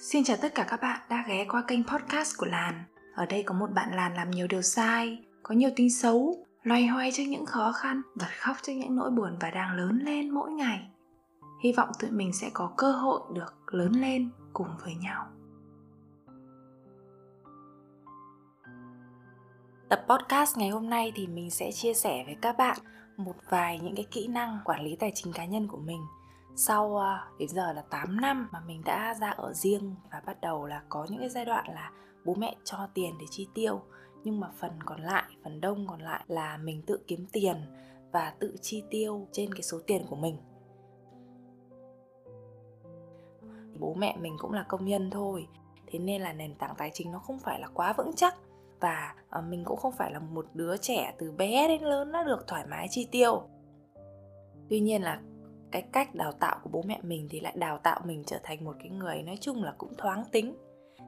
Xin chào tất cả các bạn đã ghé qua kênh podcast của Làn. Ở đây có một bạn Làn làm nhiều điều sai, có nhiều tính xấu, loay hoay trước những khó khăn, bật khóc trước những nỗi buồn và đang lớn lên mỗi ngày. Hy vọng tụi mình sẽ có cơ hội được lớn lên cùng với nhau. Tập podcast ngày hôm nay thì mình sẽ chia sẻ với các bạn một vài những cái kỹ năng quản lý tài chính cá nhân của mình sau ờ, đến giờ là 8 năm mà mình đã ra ở riêng và bắt đầu là có những cái giai đoạn là bố mẹ cho tiền để chi tiêu. Nhưng mà phần còn lại, phần đông còn lại là mình tự kiếm tiền và tự chi tiêu trên cái số tiền của mình. Bố mẹ mình cũng là công nhân thôi, thế nên là nền tảng tài chính nó không phải là quá vững chắc. Và ờ, mình cũng không phải là một đứa trẻ từ bé đến lớn đã được thoải mái chi tiêu. Tuy nhiên là cái cách đào tạo của bố mẹ mình thì lại đào tạo mình trở thành một cái người nói chung là cũng thoáng tính.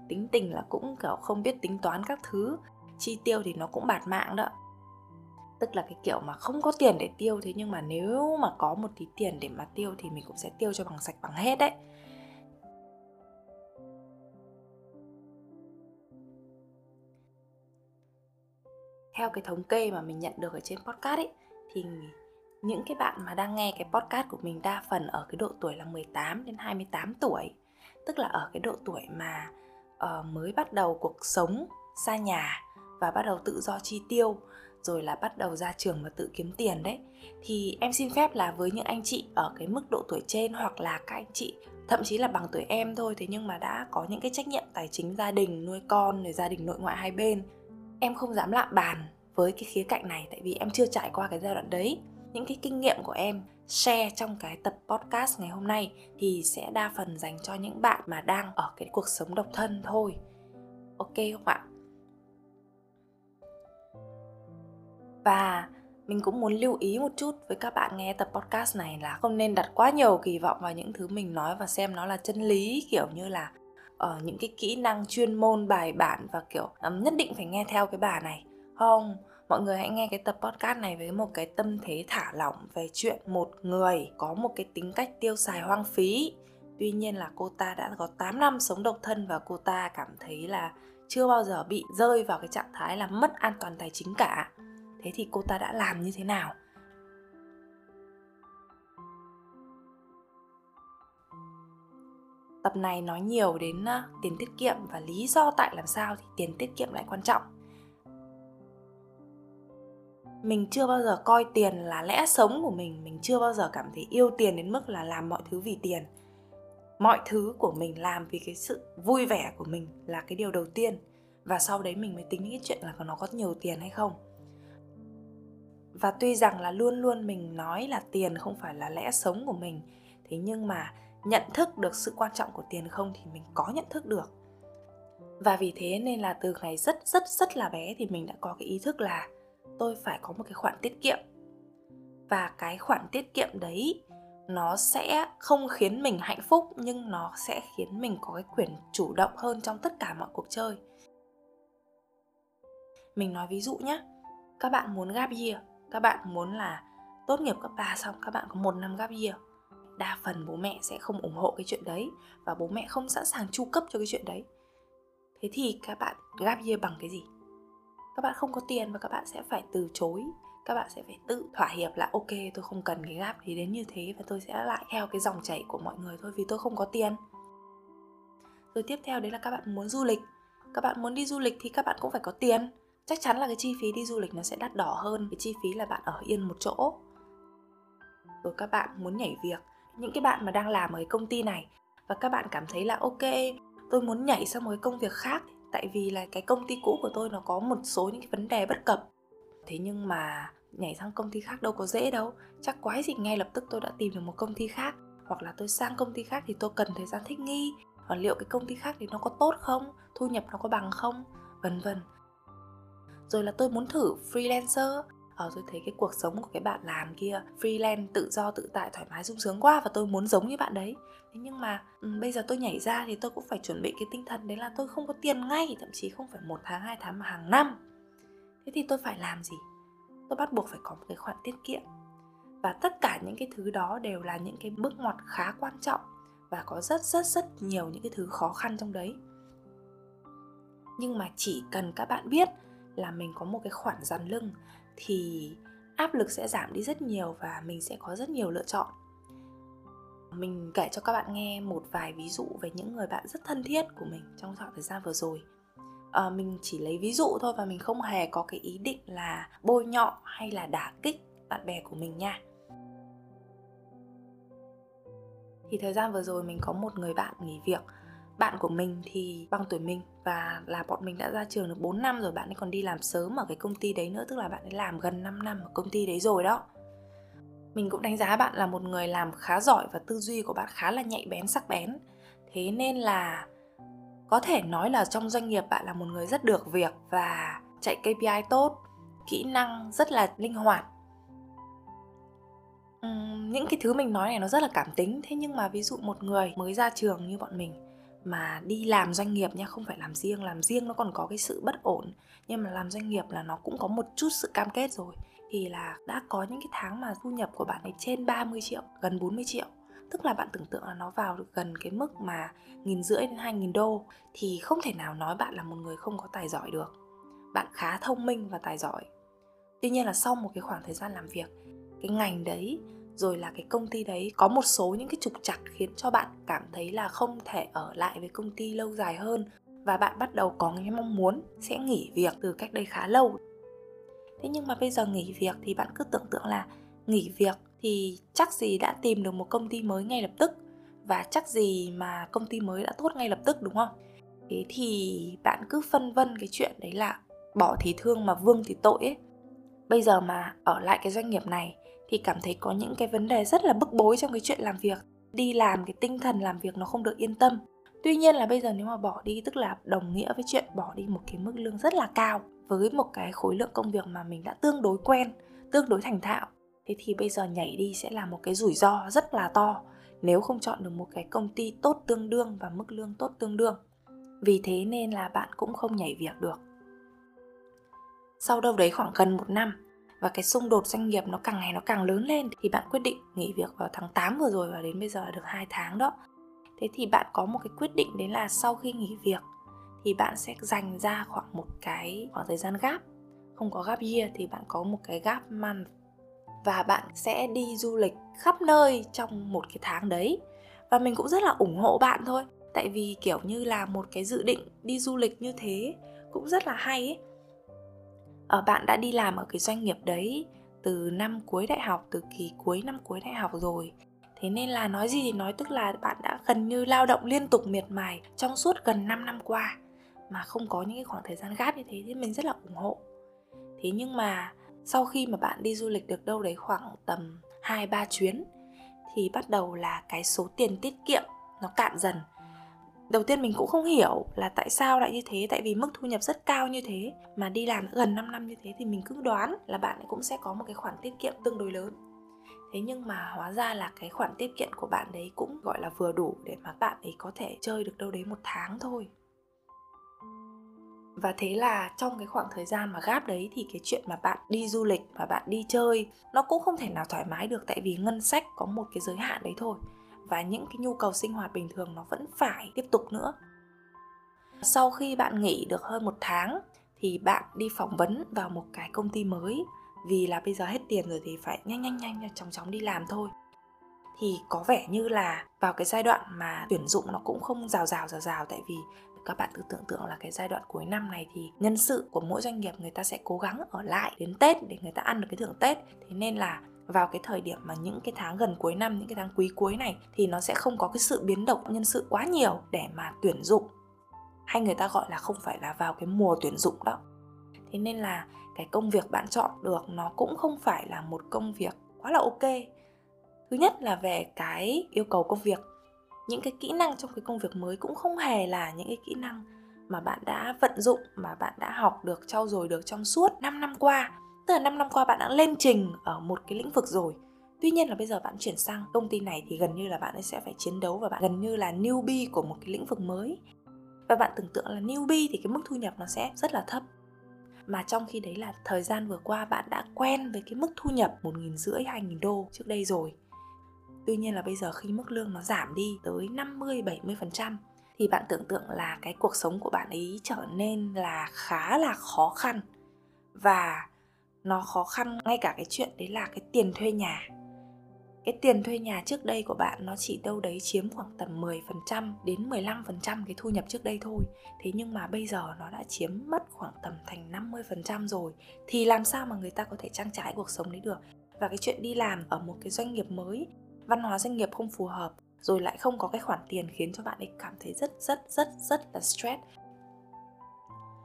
Tính tình là cũng, kiểu, không biết tính toán các thứ, chi tiêu thì nó cũng bạt mạng đó. Tức là cái kiểu mà không có tiền để tiêu, thế nhưng mà nếu mà có một tí tiền để mà tiêu thì mình cũng sẽ tiêu cho bằng sạch bằng hết đấy. Theo cái thống kê mà mình nhận được ở trên podcast ấy, thì những cái bạn mà đang nghe cái podcast của mình đa phần ở cái độ tuổi là 18 đến 28 tuổi. Tức là ở cái độ tuổi mà uh, mới bắt đầu cuộc sống xa nhà và bắt đầu tự do chi tiêu rồi là bắt đầu ra trường và tự kiếm tiền đấy. Thì em xin phép là với những anh chị ở cái mức độ tuổi trên hoặc là các anh chị thậm chí là bằng tuổi em thôi thế nhưng mà đã có những cái trách nhiệm tài chính gia đình nuôi con rồi gia đình nội ngoại hai bên em không dám lạm bàn với cái khía cạnh này tại vì em chưa trải qua cái giai đoạn đấy những cái kinh nghiệm của em share trong cái tập podcast ngày hôm nay thì sẽ đa phần dành cho những bạn mà đang ở cái cuộc sống độc thân thôi. Ok không ạ? Và mình cũng muốn lưu ý một chút với các bạn nghe tập podcast này là không nên đặt quá nhiều kỳ vọng vào những thứ mình nói và xem nó là chân lý kiểu như là ở uh, những cái kỹ năng chuyên môn bài bản và kiểu um, nhất định phải nghe theo cái bà này không? Mọi người hãy nghe cái tập podcast này với một cái tâm thế thả lỏng về chuyện một người có một cái tính cách tiêu xài hoang phí. Tuy nhiên là cô ta đã có 8 năm sống độc thân và cô ta cảm thấy là chưa bao giờ bị rơi vào cái trạng thái là mất an toàn tài chính cả. Thế thì cô ta đã làm như thế nào? Tập này nói nhiều đến à, tiền tiết kiệm và lý do tại làm sao thì tiền tiết kiệm lại quan trọng mình chưa bao giờ coi tiền là lẽ sống của mình mình chưa bao giờ cảm thấy yêu tiền đến mức là làm mọi thứ vì tiền. Mọi thứ của mình làm vì cái sự vui vẻ của mình là cái điều đầu tiên, và sau đấy mình mới tính những cái chuyện là nó có nhiều tiền hay không. Và tuy rằng là luôn luôn mình nói là tiền không phải là lẽ sống của mình, thế nhưng mà nhận thức được sự quan trọng của tiền không thì mình có nhận thức được. Và vì thế nên là từ ngày rất rất rất là bé thì mình đã có cái ý thức là tôi phải có một cái khoản tiết kiệm. Và cái khoản tiết kiệm đấy, nó sẽ không khiến mình hạnh phúc, nhưng nó sẽ khiến mình có cái quyền chủ động hơn trong tất cả mọi cuộc chơi. Mình nói ví dụ nhé các bạn muốn gap year, các bạn muốn là tốt nghiệp cấp 3 xong, các bạn có một năm gap year, đa phần bố mẹ sẽ không ủng hộ cái chuyện đấy và bố mẹ không sẵn sàng chu cấp cho cái chuyện đấy. Thế thì các bạn gap year bằng cái gì? Các bạn không có tiền và các bạn sẽ phải từ chối, các bạn sẽ phải tự thỏa hiệp là ok, tôi không cần cái gap thì đến như thế và tôi sẽ lại theo cái dòng chảy của mọi người thôi vì tôi không có tiền. Rồi tiếp theo đấy là các bạn muốn du lịch. Các bạn muốn đi du lịch thì các bạn cũng phải có tiền. Chắc chắn là cái chi phí đi du lịch nó sẽ đắt đỏ hơn. Cái chi phí là bạn ở yên một chỗ. Rồi các bạn muốn nhảy việc. Những cái bạn mà đang làm ở cái công ty này và các bạn cảm thấy là ok, tôi muốn nhảy sang một cái công việc khác tại vì là cái công ty cũ của tôi nó có một số những cái vấn đề bất cập. Thế nhưng mà nhảy sang công ty khác đâu có dễ đâu. Chắc quái gì ngay lập tức tôi đã tìm được một công ty khác. Hoặc là tôi sang công ty khác thì tôi cần thời gian thích nghi. Và liệu cái công ty khác thì nó có tốt không? Thu nhập nó có bằng không? Vân vân. Rồi là tôi muốn thử freelancer ờ, tôi thấy cái cuộc sống của cái bạn làm kia freelance tự do tự tại thoải mái sung sướng quá và tôi muốn giống như bạn đấy. Thế nhưng mà ừ, bây giờ tôi nhảy ra thì tôi cũng phải chuẩn bị cái tinh thần đấy là tôi không có tiền ngay thậm chí không phải một tháng hai tháng mà hàng năm. Thế thì tôi phải làm gì? Tôi bắt buộc phải có một cái khoản tiết kiệm. Và tất cả những cái thứ đó đều là những cái bước ngoặt khá quan trọng và có rất rất rất nhiều những cái thứ khó khăn trong đấy. Nhưng mà chỉ cần các bạn biết là mình có một cái khoản dàn lưng thì áp lực sẽ giảm đi rất nhiều và mình sẽ có rất nhiều lựa chọn. Mình kể cho các bạn nghe một vài ví dụ về những người bạn rất thân thiết của mình trong khoảng thời gian vừa rồi. À, mình chỉ lấy ví dụ thôi và mình không hề có cái ý định là bôi nhọ hay là đả kích bạn bè của mình nha. Thì thời gian vừa rồi mình có một người bạn nghỉ việc. Bạn của mình thì bằng tuổi mình và là bọn mình đã ra trường được 4 năm rồi bạn ấy còn đi làm sớm ở cái công ty đấy nữa tức là bạn ấy làm gần 5 năm ở công ty đấy rồi đó. Mình cũng đánh giá bạn là một người làm khá giỏi và tư duy của bạn khá là nhạy bén sắc bén. Thế nên là có thể nói là trong doanh nghiệp bạn là một người rất được việc và chạy KPI tốt kỹ năng rất là linh hoạt. Uhm, những cái thứ mình nói này nó rất là cảm tính. Thế nhưng mà ví dụ một người mới ra trường như bọn mình mà đi làm doanh nghiệp nha, không phải làm riêng. Làm riêng nó còn có cái sự bất ổn, nhưng mà làm doanh nghiệp là nó cũng có một chút sự cam kết rồi. Thì là đã có những cái tháng mà thu nhập của bạn ấy trên 30 triệu, gần 40 triệu. Tức là bạn tưởng tượng là nó vào được gần cái mức mà nghìn rưỡi đến hai nghìn đô. Thì không thể nào nói bạn là một người không có tài giỏi được. Bạn khá thông minh và tài giỏi. Tuy nhiên là sau một cái khoảng thời gian làm việc, cái ngành đấy rồi là cái công ty đấy có một số những cái trục trặc khiến cho bạn cảm thấy là không thể ở lại với công ty lâu dài hơn. Và bạn bắt đầu có cái mong muốn sẽ nghỉ việc từ cách đây khá lâu. Thế nhưng mà bây giờ nghỉ việc thì bạn cứ tưởng tượng là nghỉ việc thì chắc gì đã tìm được một công ty mới ngay lập tức. Và chắc gì mà công ty mới đã tốt ngay lập tức, đúng không? Thế thì bạn cứ phân vân cái chuyện đấy là bỏ thì thương mà vương thì tội ấy. Bây giờ mà ở lại cái doanh nghiệp này thì cảm thấy có những cái vấn đề rất là bức bối trong cái chuyện làm việc. Đi làm cái tinh thần làm việc nó không được yên tâm. Tuy nhiên là bây giờ nếu mà bỏ đi, tức là đồng nghĩa với chuyện bỏ đi một cái mức lương rất là cao với một cái khối lượng công việc mà mình đã tương đối quen, tương đối thành thạo, thế thì bây giờ nhảy đi sẽ là một cái rủi ro rất là to nếu không chọn được một cái công ty tốt tương đương và mức lương tốt tương đương. Vì thế nên là bạn cũng không nhảy việc được. Sau đâu đấy khoảng gần một năm và cái xung đột doanh nghiệp nó càng ngày nó càng lớn lên, thì bạn quyết định nghỉ việc vào tháng 8 vừa rồi và đến bây giờ là được 2 tháng đó. Thế thì bạn có một cái quyết định đấy là sau khi nghỉ việc thì bạn sẽ dành ra khoảng một cái khoảng thời gian gap, không có gap year thì bạn có một cái gap month. Và bạn sẽ đi du lịch khắp nơi trong một cái tháng đấy. Và mình cũng rất là ủng hộ bạn thôi, tại vì kiểu như là một cái dự định đi du lịch như thế cũng rất là hay ấy ở ờ, bạn đã đi làm ở cái doanh nghiệp đấy từ năm cuối đại học từ kỳ cuối năm cuối đại học rồi. Thế nên là nói gì thì nói tức là bạn đã gần như lao động liên tục miệt mài trong suốt gần 5 năm qua mà không có những cái khoảng thời gian gáp như thế thì mình rất là ủng hộ. Thế nhưng mà sau khi mà bạn đi du lịch được đâu đấy khoảng tầm 2 3 chuyến thì bắt đầu là cái số tiền tiết kiệm nó cạn dần đầu tiên mình cũng không hiểu là tại sao lại như thế, tại vì mức thu nhập rất cao như thế. Mà đi làm gần 5 năm như thế thì mình cứ đoán là bạn cũng sẽ có một cái khoản tiết kiệm tương đối lớn. Thế nhưng mà hóa ra là cái khoản tiết kiệm của bạn đấy cũng, gọi là, vừa đủ để mà bạn ấy có thể chơi được đâu đấy một tháng thôi. Và thế là trong cái khoảng thời gian mà gáp đấy thì cái chuyện mà bạn đi du lịch và bạn đi chơi nó cũng không thể nào thoải mái được, tại vì ngân sách có một cái giới hạn đấy thôi và những cái nhu cầu sinh hoạt bình thường nó vẫn phải tiếp tục nữa. Sau khi bạn nghỉ được hơn một tháng thì bạn đi phỏng vấn vào một cái công ty mới. Vì là bây giờ hết tiền rồi thì phải nhanh nhanh nhanh chóng chóng đi làm thôi. Thì có vẻ như là vào cái giai đoạn mà tuyển dụng nó cũng không rào rào rào rào. Tại vì các bạn cứ tưởng tượng là cái giai đoạn cuối năm này thì nhân sự của mỗi doanh nghiệp người ta sẽ cố gắng ở lại đến Tết để người ta ăn được cái thưởng Tết. Thế nên là vào cái thời điểm mà những cái tháng gần cuối năm, những cái tháng quý cuối này thì nó sẽ không có cái sự biến động nhân sự quá nhiều để mà tuyển dụng. Hay người ta gọi là không phải là vào cái mùa tuyển dụng đó. Thế nên là cái công việc bạn chọn được nó cũng không phải là một công việc quá là ok. Thứ nhất là về cái yêu cầu công việc. Những cái kỹ năng trong cái công việc mới cũng không hề là những cái kỹ năng mà bạn đã vận dụng, mà bạn đã học được, trau dồi được trong suốt 5 năm qua tức là 5 năm qua bạn đã lên trình ở một cái lĩnh vực rồi. Tuy nhiên là bây giờ bạn chuyển sang công ty này thì gần như là bạn ấy sẽ phải chiến đấu và bạn gần như là newbie của một cái lĩnh vực mới. Và bạn tưởng tượng là newbie thì cái mức thu nhập nó sẽ rất là thấp. Mà trong khi đấy là thời gian vừa qua bạn đã quen với cái mức thu nhập một nghìn rưỡi, hai nghìn đô trước đây rồi. Tuy nhiên là bây giờ khi mức lương nó giảm đi tới 50 70% thì bạn tưởng tượng là cái cuộc sống của bạn ấy trở nên là khá là khó khăn. Và nó khó khăn ngay cả cái chuyện đấy là cái tiền thuê nhà cái tiền thuê nhà trước đây của bạn nó chỉ đâu đấy chiếm khoảng tầm 10% đến 15% cái thu nhập trước đây thôi. Thế nhưng mà bây giờ nó đã chiếm mất khoảng tầm thành 50% rồi thì làm sao mà người ta có thể trang trải cuộc sống đấy được? Và cái chuyện đi làm ở một cái doanh nghiệp mới, văn hóa doanh nghiệp không phù hợp rồi lại không có cái khoản tiền khiến cho bạn ấy cảm thấy rất rất rất rất là stress.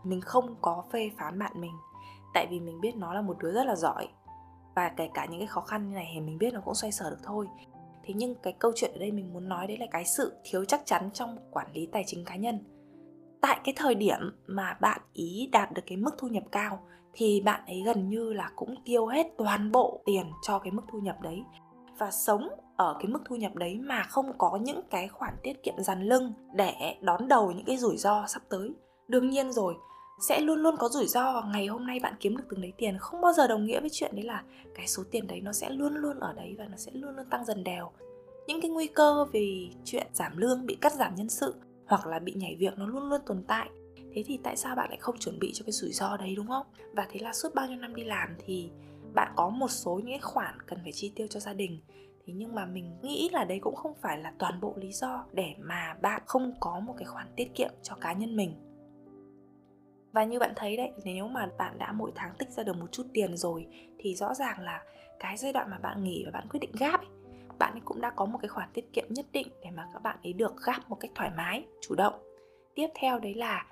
Mình không có phê phán bạn mình tại vì mình biết nó là một đứa rất là giỏi. Và kể cả những cái khó khăn như này thì mình biết nó cũng xoay sở được thôi. Thế nhưng cái câu chuyện ở đây mình muốn nói đấy là cái sự thiếu chắc chắn trong quản lý tài chính cá nhân. Tại cái thời điểm mà bạn ý đạt được cái mức thu nhập cao thì bạn ấy gần như là cũng tiêu hết toàn bộ tiền cho cái mức thu nhập đấy. Và sống ở cái mức thu nhập đấy mà không có những cái khoản tiết kiệm dàn lưng để đón đầu những cái rủi ro sắp tới. Đương nhiên rồi sẽ luôn luôn có rủi ro. Và ngày hôm nay bạn kiếm được từng đấy tiền, không bao giờ đồng nghĩa với chuyện đấy là cái số tiền đấy nó sẽ luôn luôn ở đấy và nó sẽ luôn luôn tăng dần đều. Những cái nguy cơ về chuyện giảm lương, bị cắt giảm nhân sự hoặc là bị nhảy việc nó luôn luôn tồn tại. Thế thì tại sao bạn lại không chuẩn bị cho cái rủi ro đấy, đúng không? Và thế là suốt bao nhiêu năm đi làm thì bạn có một số những khoản cần phải chi tiêu cho gia đình. Thế nhưng mà mình nghĩ là đấy cũng không phải là toàn bộ lý do để mà bạn không có một cái khoản tiết kiệm cho cá nhân mình và như bạn thấy đấy nếu mà bạn đã mỗi tháng tích ra được một chút tiền rồi thì rõ ràng là cái giai đoạn mà bạn nghỉ và bạn quyết định gáp ấy, bạn ấy cũng đã có một cái khoản tiết kiệm nhất định để mà các bạn ấy được gáp một cách thoải mái chủ động. Tiếp theo đấy là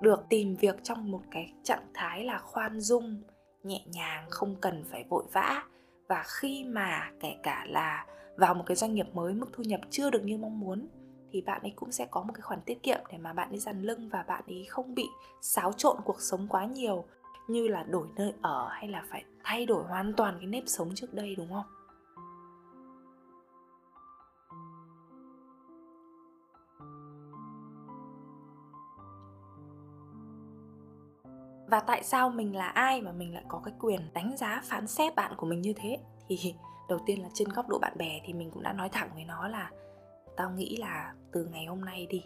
được tìm việc trong một cái trạng thái là khoan dung nhẹ nhàng không cần phải vội vã. Và khi mà kể cả là vào một cái doanh nghiệp mới mức thu nhập chưa được như mong muốn thì bạn ấy cũng sẽ có một cái khoản tiết kiệm để mà bạn ấy dằn lưng và bạn ấy không bị xáo trộn cuộc sống quá nhiều, như là đổi nơi ở hay là phải thay đổi hoàn toàn cái nếp sống trước đây, đúng không? Và tại sao mình là ai mà mình lại có cái quyền đánh giá, phán xét bạn của mình như thế? Thì đầu tiên là trên góc độ bạn bè thì mình cũng đã nói thẳng với nó là tao nghĩ là từ ngày hôm nay đi,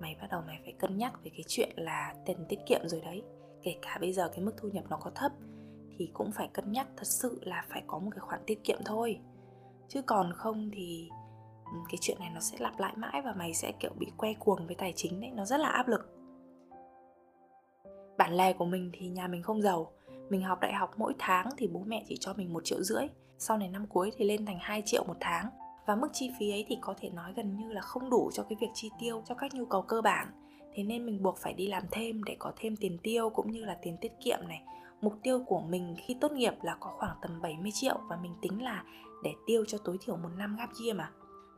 mày bắt đầu mày phải cân nhắc về cái chuyện là tiền tiết kiệm rồi đấy. Kể cả bây giờ cái mức thu nhập nó có thấp thì cũng phải cân nhắc thật sự là phải có một cái khoản tiết kiệm thôi. Chứ còn không thì ừ, cái chuyện này nó sẽ lặp lại mãi và mày sẽ, kiểu, bị que cuồng với tài chính đấy. Nó rất là áp lực. Bản lề của mình thì nhà mình không giàu. Mình học đại học mỗi tháng thì bố mẹ chỉ cho mình một triệu rưỡi. Sau này năm cuối thì lên thành 2 triệu một tháng và mức chi phí ấy thì có thể nói gần như là không đủ cho cái việc chi tiêu, cho các nhu cầu cơ bản. Thế nên mình buộc phải đi làm thêm để có thêm tiền tiêu cũng như là tiền tiết kiệm này. Mục tiêu của mình khi tốt nghiệp là có khoảng tầm 70 triệu và mình tính là để tiêu cho tối thiểu một năm gap year mà.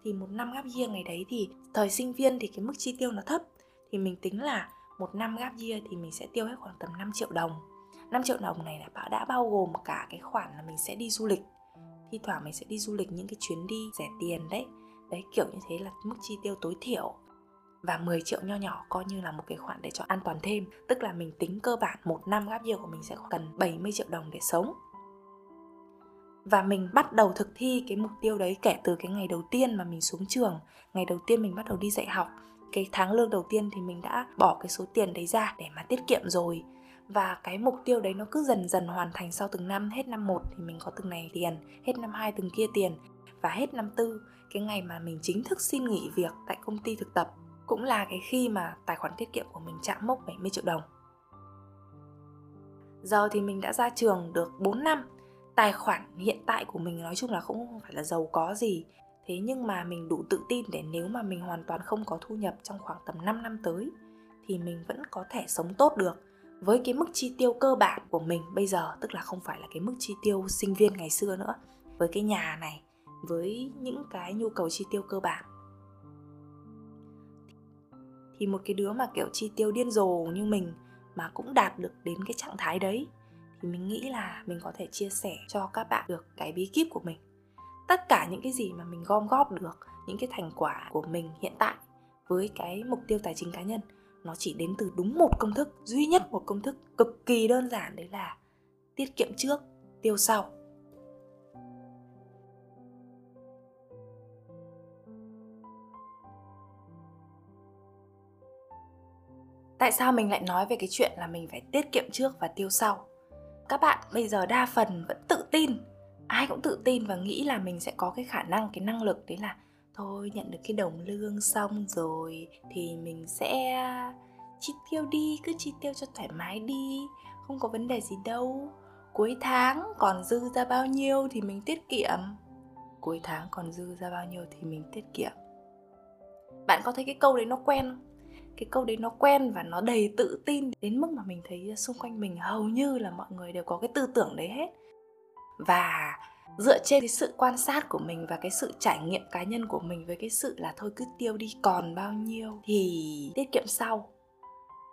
Thì một năm gap year ngày đấy thì thời sinh viên thì cái mức chi tiêu nó thấp. Thì mình tính là một năm gap year thì mình sẽ tiêu hết khoảng tầm 5 triệu đồng. 5 triệu đồng này là đã bao gồm cả cái khoản là mình sẽ đi du lịch thi thoảng mình sẽ đi du lịch những cái chuyến đi rẻ tiền đấy. Đấy, kiểu như thế là mức chi tiêu tối thiểu. Và 10 triệu nho nhỏ coi như là một cái khoản để cho an toàn thêm. Tức là mình tính cơ bản một năm gap year của mình sẽ cần 70 triệu đồng để sống. Và mình bắt đầu thực thi cái mục tiêu đấy kể từ cái ngày đầu tiên mà mình xuống trường. Ngày đầu tiên mình bắt đầu đi dạy học. Cái tháng lương đầu tiên thì mình đã bỏ cái số tiền đấy ra để mà tiết kiệm rồi và cái mục tiêu đấy nó cứ dần dần hoàn thành sau từng năm. Hết năm 1 thì mình có từng này tiền, hết năm 2 từng kia tiền, và hết năm tư, cái ngày mà mình chính thức xin nghỉ việc tại công ty thực tập cũng là cái khi mà tài khoản tiết kiệm của mình chạm mốc 70 triệu đồng. Giờ thì mình đã ra trường được 4 năm, tài khoản hiện tại của mình nói chung là cũng không phải là giàu có gì. Thế nhưng mà mình đủ tự tin để nếu mà mình hoàn toàn không có thu nhập trong khoảng tầm 5 năm tới thì mình vẫn có thể sống tốt được với cái mức chi tiêu cơ bản của mình bây giờ, tức là không phải là cái mức chi tiêu sinh viên ngày xưa nữa, với cái nhà này, với những cái nhu cầu chi tiêu cơ bản. Thì một cái đứa mà, kiểu, chi tiêu điên rồ như mình mà cũng đạt được đến cái trạng thái đấy, thì mình nghĩ là mình có thể chia sẻ cho các bạn được cái bí kíp của mình. Tất cả những cái gì mà mình gom góp được, những cái thành quả của mình hiện tại với cái mục tiêu tài chính cá nhân nó chỉ đến từ đúng một công thức, duy nhất một công thức cực kỳ đơn giản, đấy là tiết kiệm trước, tiêu sau. Tại sao mình lại nói về cái chuyện là mình phải tiết kiệm trước và tiêu sau? Các bạn bây giờ đa phần vẫn tự tin. Ai cũng tự tin và nghĩ là mình sẽ có cái khả năng, cái năng lực, đấy là thôi, nhận được cái đồng lương xong rồi thì mình sẽ à, chi tiêu đi, cứ chi tiêu cho thoải mái đi, không có vấn đề gì đâu. Cuối tháng còn dư ra bao nhiêu thì mình tiết kiệm. Cuối tháng còn dư ra bao nhiêu thì mình tiết kiệm. Bạn có thấy cái câu đấy nó quen không? Cái câu đấy nó quen và nó đầy tự tin đến mức mà mình thấy xung quanh mình hầu như là mọi người đều có cái tư tưởng đấy hết. Và dựa trên cái sự quan sát của mình và cái sự trải nghiệm cá nhân của mình với cái sự là thôi cứ tiêu đi, còn bao nhiêu thì tiết kiệm sau.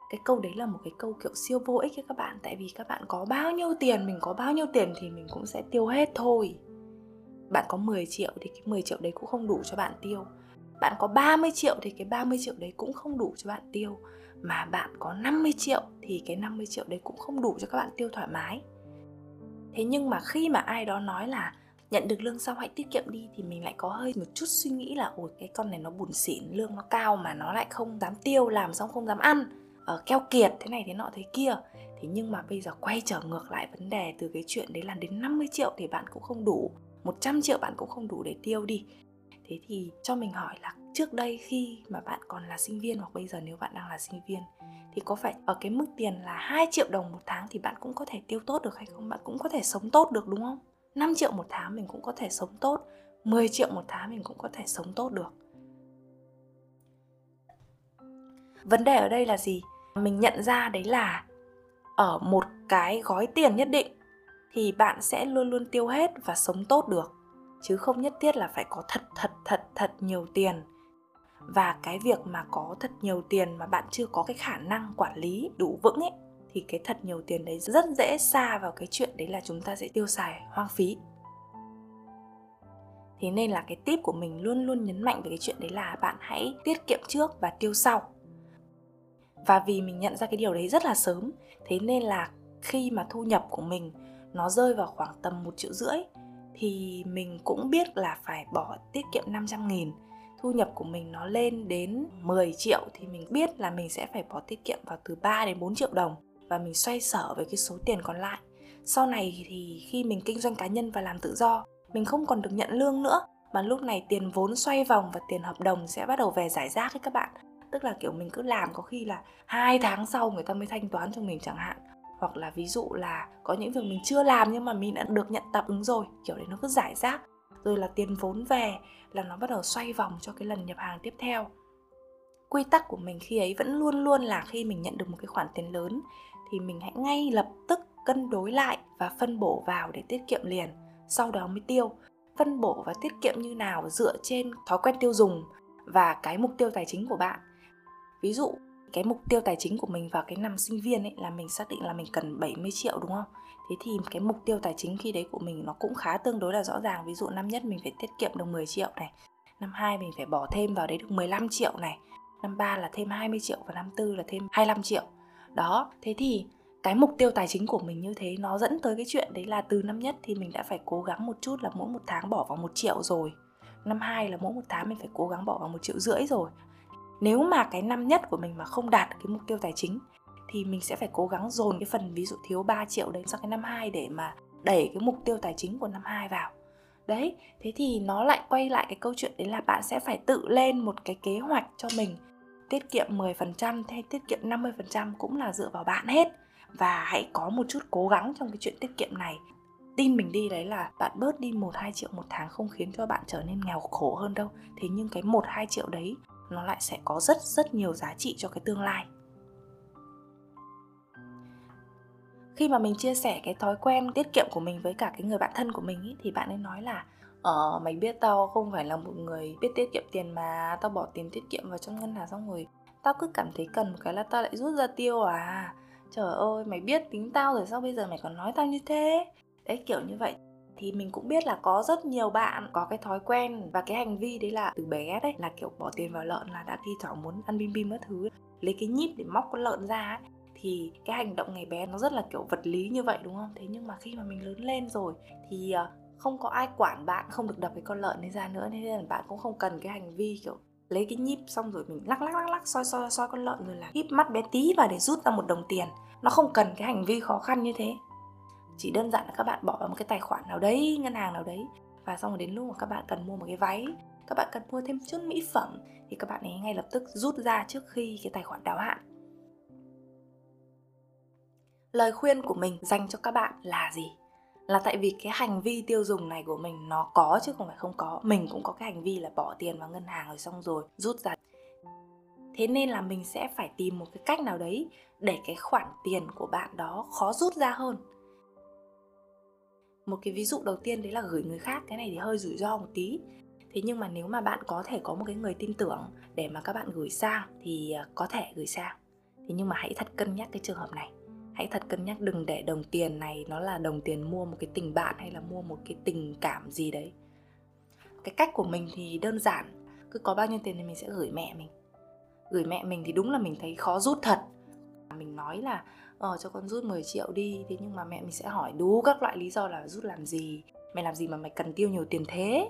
Cái câu đấy là một cái câu kiểu siêu vô ích với các bạn, tại vì các bạn có bao nhiêu tiền, mình có bao nhiêu tiền thì mình cũng sẽ tiêu hết thôi. Bạn có 10 triệu thì cái 10 triệu đấy cũng không đủ cho bạn tiêu. Bạn có 30 triệu thì cái 30 triệu đấy cũng không đủ cho bạn tiêu. Mà bạn có 50 triệu thì cái 50 triệu đấy cũng không đủ cho các bạn tiêu thoải mái thế nhưng mà khi mà ai đó nói là nhận được lương xong, hãy tiết kiệm đi thì mình lại có hơi một chút suy nghĩ là ôi, cái con này nó buồn xỉn, lương nó cao mà nó lại không dám tiêu, làm xong không dám ăn ở keo kiệt, thế này thế nọ thế kia. Thế nhưng mà bây giờ quay trở ngược lại vấn đề từ cái chuyện đấy là đến 50 triệu thì bạn cũng không đủ 100 triệu bạn cũng không đủ để tiêu đi. Thế thì cho mình hỏi là trước đây khi mà bạn còn là sinh viên hoặc bây giờ nếu bạn đang là sinh viên, thì có phải ở cái mức tiền là 2 triệu đồng một tháng thì bạn cũng có thể tiêu tốt được hay không? Bạn cũng có thể sống tốt được, đúng không? 5 triệu một tháng mình cũng có thể sống tốt 10 triệu một tháng mình cũng có thể sống tốt được Vấn đề ở đây là gì? Mình nhận ra đấy là ở một cái gói tiền nhất định thì bạn sẽ luôn luôn tiêu hết và sống tốt được chứ không nhất thiết là phải có thật thật thật thật nhiều tiền và cái việc mà có thật nhiều tiền mà bạn chưa có cái khả năng quản lý đủ vững ấy, thì cái thật nhiều tiền đấy rất dễ xa vào cái chuyện đấy là chúng ta sẽ tiêu xài hoang phí. Thế nên là cái tip của mình luôn luôn nhấn mạnh về cái chuyện đấy là bạn hãy tiết kiệm trước và tiêu sau. Và vì mình nhận ra cái điều đấy rất là sớm, thế nên là khi mà thu nhập của mình nó rơi vào khoảng tầm một triệu rưỡi, thì mình cũng biết là phải bỏ tiết kiệm 500 nghìn thu nhập của mình nó lên đến 10 triệu thì mình biết là mình sẽ phải bỏ tiết kiệm vào từ 3 đến 4 triệu đồng và mình xoay sở với cái số tiền còn lại. Sau này thì khi mình kinh doanh cá nhân và làm tự do, mình không còn được nhận lương nữa mà lúc này tiền vốn xoay vòng và tiền hợp đồng sẽ bắt đầu về giải rác ấy các bạn. Tức là kiểu mình cứ làm có khi là hai tháng sau người ta mới thanh toán cho mình chẳng hạn hoặc là ví dụ là có những việc mình chưa làm nhưng mà mình đã được nhận tạm ứng rồi kiểu đấy nó cứ giải rác rồi là tiền vốn về là nó bắt đầu xoay vòng cho cái lần nhập hàng tiếp theo. Quy tắc của mình khi ấy vẫn luôn luôn là khi mình nhận được một cái khoản tiền lớn thì mình hãy ngay lập tức cân đối lại và phân bổ vào để tiết kiệm liền, sau đó mới tiêu. Phân bổ và tiết kiệm như nào dựa trên thói quen tiêu dùng và cái mục tiêu tài chính của bạn. Ví dụ, cái mục tiêu tài chính của mình vào cái năm sinh viên ấy là mình xác định là mình cần 70 triệu, đúng không? Thế thì cái mục tiêu tài chính khi đấy của mình nó cũng khá tương đối là rõ ràng. Ví dụ năm nhất mình phải tiết kiệm được 10 triệu này. Năm 2 mình phải bỏ thêm vào đấy được 15 triệu này. Năm 3 là thêm 20 triệu và năm 4 là thêm 25 triệu. Đó, thế thì cái mục tiêu tài chính của mình như thế nó dẫn tới cái chuyện đấy là từ năm nhất thì mình đã phải cố gắng một chút là mỗi một tháng bỏ vào một triệu rồi năm hai là mỗi một tháng mình phải cố gắng bỏ vào một triệu rưỡi rồi nếu mà cái năm nhất của mình mà không đạt cái mục tiêu tài chính thì mình sẽ phải cố gắng dồn cái phần ví dụ thiếu 3 triệu đấy sang cái năm 2 để mà đẩy cái mục tiêu tài chính của năm 2 vào. Đấy, thế thì nó lại quay lại cái câu chuyện đấy là bạn sẽ phải tự lên một cái kế hoạch cho mình tiết kiệm 10% hay tiết kiệm 50% cũng là dựa vào bạn hết và hãy có một chút cố gắng trong cái chuyện tiết kiệm này tin mình đi đấy là bạn bớt đi 1 2 triệu một tháng không khiến cho bạn trở nên nghèo khổ hơn đâu. Thế nhưng cái 1 2 triệu đấy nó lại sẽ có rất rất nhiều giá trị cho cái tương lai khi mà mình chia sẻ cái thói quen tiết kiệm của mình với cả cái người bạn thân của mình ý, thì bạn ấy nói là ờ mày biết tao không phải là một người biết tiết kiệm tiền mà tao bỏ tiền tiết kiệm vào trong ngân hàng xong rồi tao cứ cảm thấy cần một cái là tao lại rút ra tiêu à. Trời ơi mày biết tính tao rồi sao bây giờ mày còn nói tao như thế? Đấy kiểu như vậy. Thì mình cũng biết là có rất nhiều bạn có cái thói quen và cái hành vi đấy là từ bé đấy là kiểu bỏ tiền vào lợn là đã thi thoảng muốn ăn bim bim các thứ lấy cái nhíp để móc con lợn ra ấy thì cái hành động ngày bé nó rất là, kiểu, vật lý như vậy, đúng không? Thế nhưng mà khi mà mình lớn lên rồi thì ờ, không có ai quản bạn, không được đập cái con lợn ấy ra nữa, nên là bạn cũng không cần cái hành vi, kiểu, lấy cái nhíp xong rồi mình lắc lắc lắc lắc, soi soi soi con lợn rồi là híp mắt bé tí và để rút ra một đồng tiền. Nó không cần cái hành vi khó khăn như thế. Chỉ đơn giản là các bạn bỏ vào một cái tài khoản nào đấy, ngân hàng nào đấy, và xong rồi đến lúc mà các bạn cần mua một cái váy, các bạn cần mua thêm chút mỹ phẩm, thì các bạn ấy ngay lập tức rút ra trước khi cái tài khoản đáo hạn lời khuyên của mình dành cho các bạn là gì? Là tại vì cái hành vi tiêu dùng này của mình nó có chứ không phải không có. Mình cũng có cái hành vi là bỏ tiền vào ngân hàng rồi xong rồi rút ra. Thế nên là mình sẽ phải tìm một cái cách nào đấy để cái khoản tiền của bạn đó khó rút ra hơn. Một cái ví dụ đầu tiên đấy là gửi người khác, cái này thì hơi rủi ro một tí. Thế nhưng mà nếu mà bạn có thể có một cái người tin tưởng để mà các bạn gửi sang thì à, có thể gửi sang. Thế nhưng mà hãy thật cân nhắc cái trường hợp này hãy thật cân nhắc đừng để đồng tiền này nó là đồng tiền mua một cái tình bạn hay là mua một cái tình cảm gì đấy. Cái cách của mình thì đơn giản, cứ có bao nhiêu tiền thì mình sẽ gửi mẹ mình. Gửi mẹ mình thì đúng là mình thấy khó rút thật. Mình nói là ờ cho con rút 10 triệu đi, thế nhưng mà mẹ mình sẽ hỏi đủ các loại lý do là rút làm gì, mày làm gì mà mày cần tiêu nhiều tiền thế?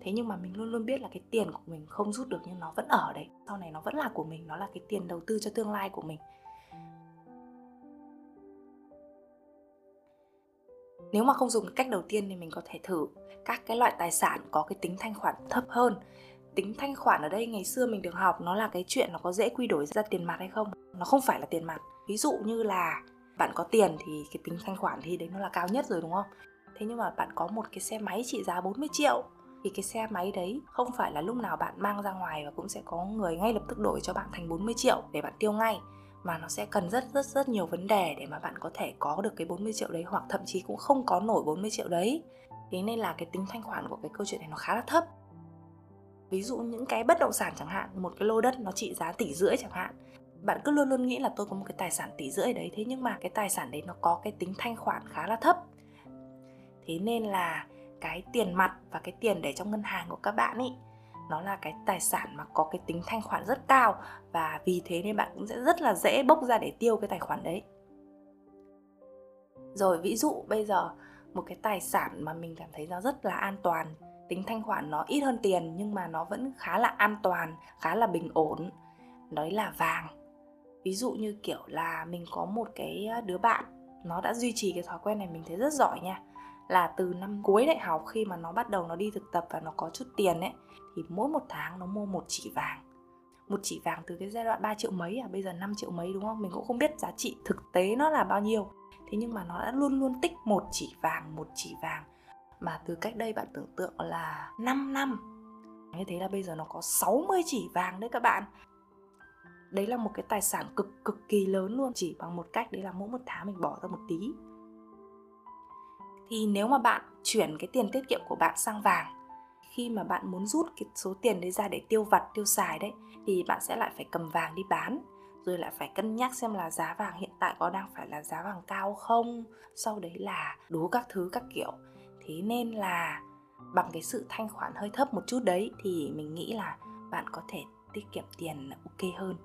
Thế nhưng mà mình luôn luôn biết là cái tiền của mình không rút được nhưng nó vẫn ở đấy. Sau này nó vẫn là của mình, nó là cái tiền đầu tư cho tương lai của mình. Nếu mà không dùng cách đầu tiên thì mình có thể thử các cái loại tài sản có cái tính thanh khoản thấp hơn. Tính thanh khoản ở đây ngày xưa mình được học nó là cái chuyện nó có dễ quy đổi ra tiền mặt hay không? Nó không phải là tiền mặt. Ví dụ như là bạn có tiền thì cái tính thanh khoản thì đấy nó là cao nhất rồi, đúng không? Thế nhưng mà bạn có một cái xe máy trị giá 40 triệu thì cái xe máy đấy không phải là lúc nào bạn mang ra ngoài và cũng sẽ có người ngay lập tức đổi cho bạn thành 40 triệu để bạn tiêu ngay mà nó sẽ cần rất rất rất nhiều vấn đề để mà bạn có thể có được cái 40 triệu đấy hoặc thậm chí cũng không có nổi 40 triệu đấy. Thế nên là cái tính thanh khoản của cái câu chuyện này nó khá là thấp. Ví dụ những cái bất động sản chẳng hạn, một cái lô đất nó trị giá tỷ rưỡi chẳng hạn. Bạn cứ luôn luôn nghĩ là tôi có một cái tài sản tỷ rưỡi đấy, thế nhưng mà cái tài sản đấy nó có cái tính thanh khoản khá là thấp. Thế nên là cái tiền mặt và cái tiền để trong ngân hàng của các bạn ấy nó là cái tài sản mà có cái tính thanh khoản rất cao và vì thế nên bạn cũng sẽ rất là dễ bốc ra để tiêu cái tài khoản đấy. Rồi, ví dụ bây giờ một cái tài sản mà mình cảm thấy nó rất là an toàn, tính thanh khoản nó ít hơn tiền nhưng mà nó vẫn khá là an toàn, khá là bình ổn, đấy là vàng. Ví dụ như kiểu là mình có một cái ờ, đứa bạn, nó đã duy trì cái thói quen này mình thấy rất giỏi nha, là từ năm cuối đại học khi mà nó bắt đầu nó đi thực tập và nó có chút tiền ấy thì mỗi một tháng nó mua một chỉ vàng. Một chỉ vàng từ cái giai đoạn 3 triệu mấy à? Bây giờ 5 triệu mấy, đúng không? Mình cũng không biết giá trị thực tế nó là bao nhiêu. Thế nhưng mà nó đã luôn luôn tích một chỉ vàng, một chỉ vàng. Mà từ cách đây bạn tưởng tượng là 5 năm. Như thế là bây giờ nó có 60 chỉ vàng đấy các bạn. Đấy là một cái tài sản cực cực kỳ lớn luôn. Chỉ bằng một cách đấy là mỗi một tháng mình bỏ ra một tí. Thì nếu mà bạn chuyển cái tiền tiết kiệm của bạn sang vàng khi mà bạn muốn rút cái số tiền đấy ra để tiêu vặt, tiêu xài đấy, thì bạn sẽ lại phải cầm vàng đi bán, rồi lại phải cân nhắc xem là giá vàng hiện tại có đang phải là giá vàng cao không, sau đấy là đủ các thứ các kiểu. Thế nên là bằng cái sự thanh khoản hơi thấp một chút đấy thì mình nghĩ là bạn có thể tiết kiệm tiền ok hơn.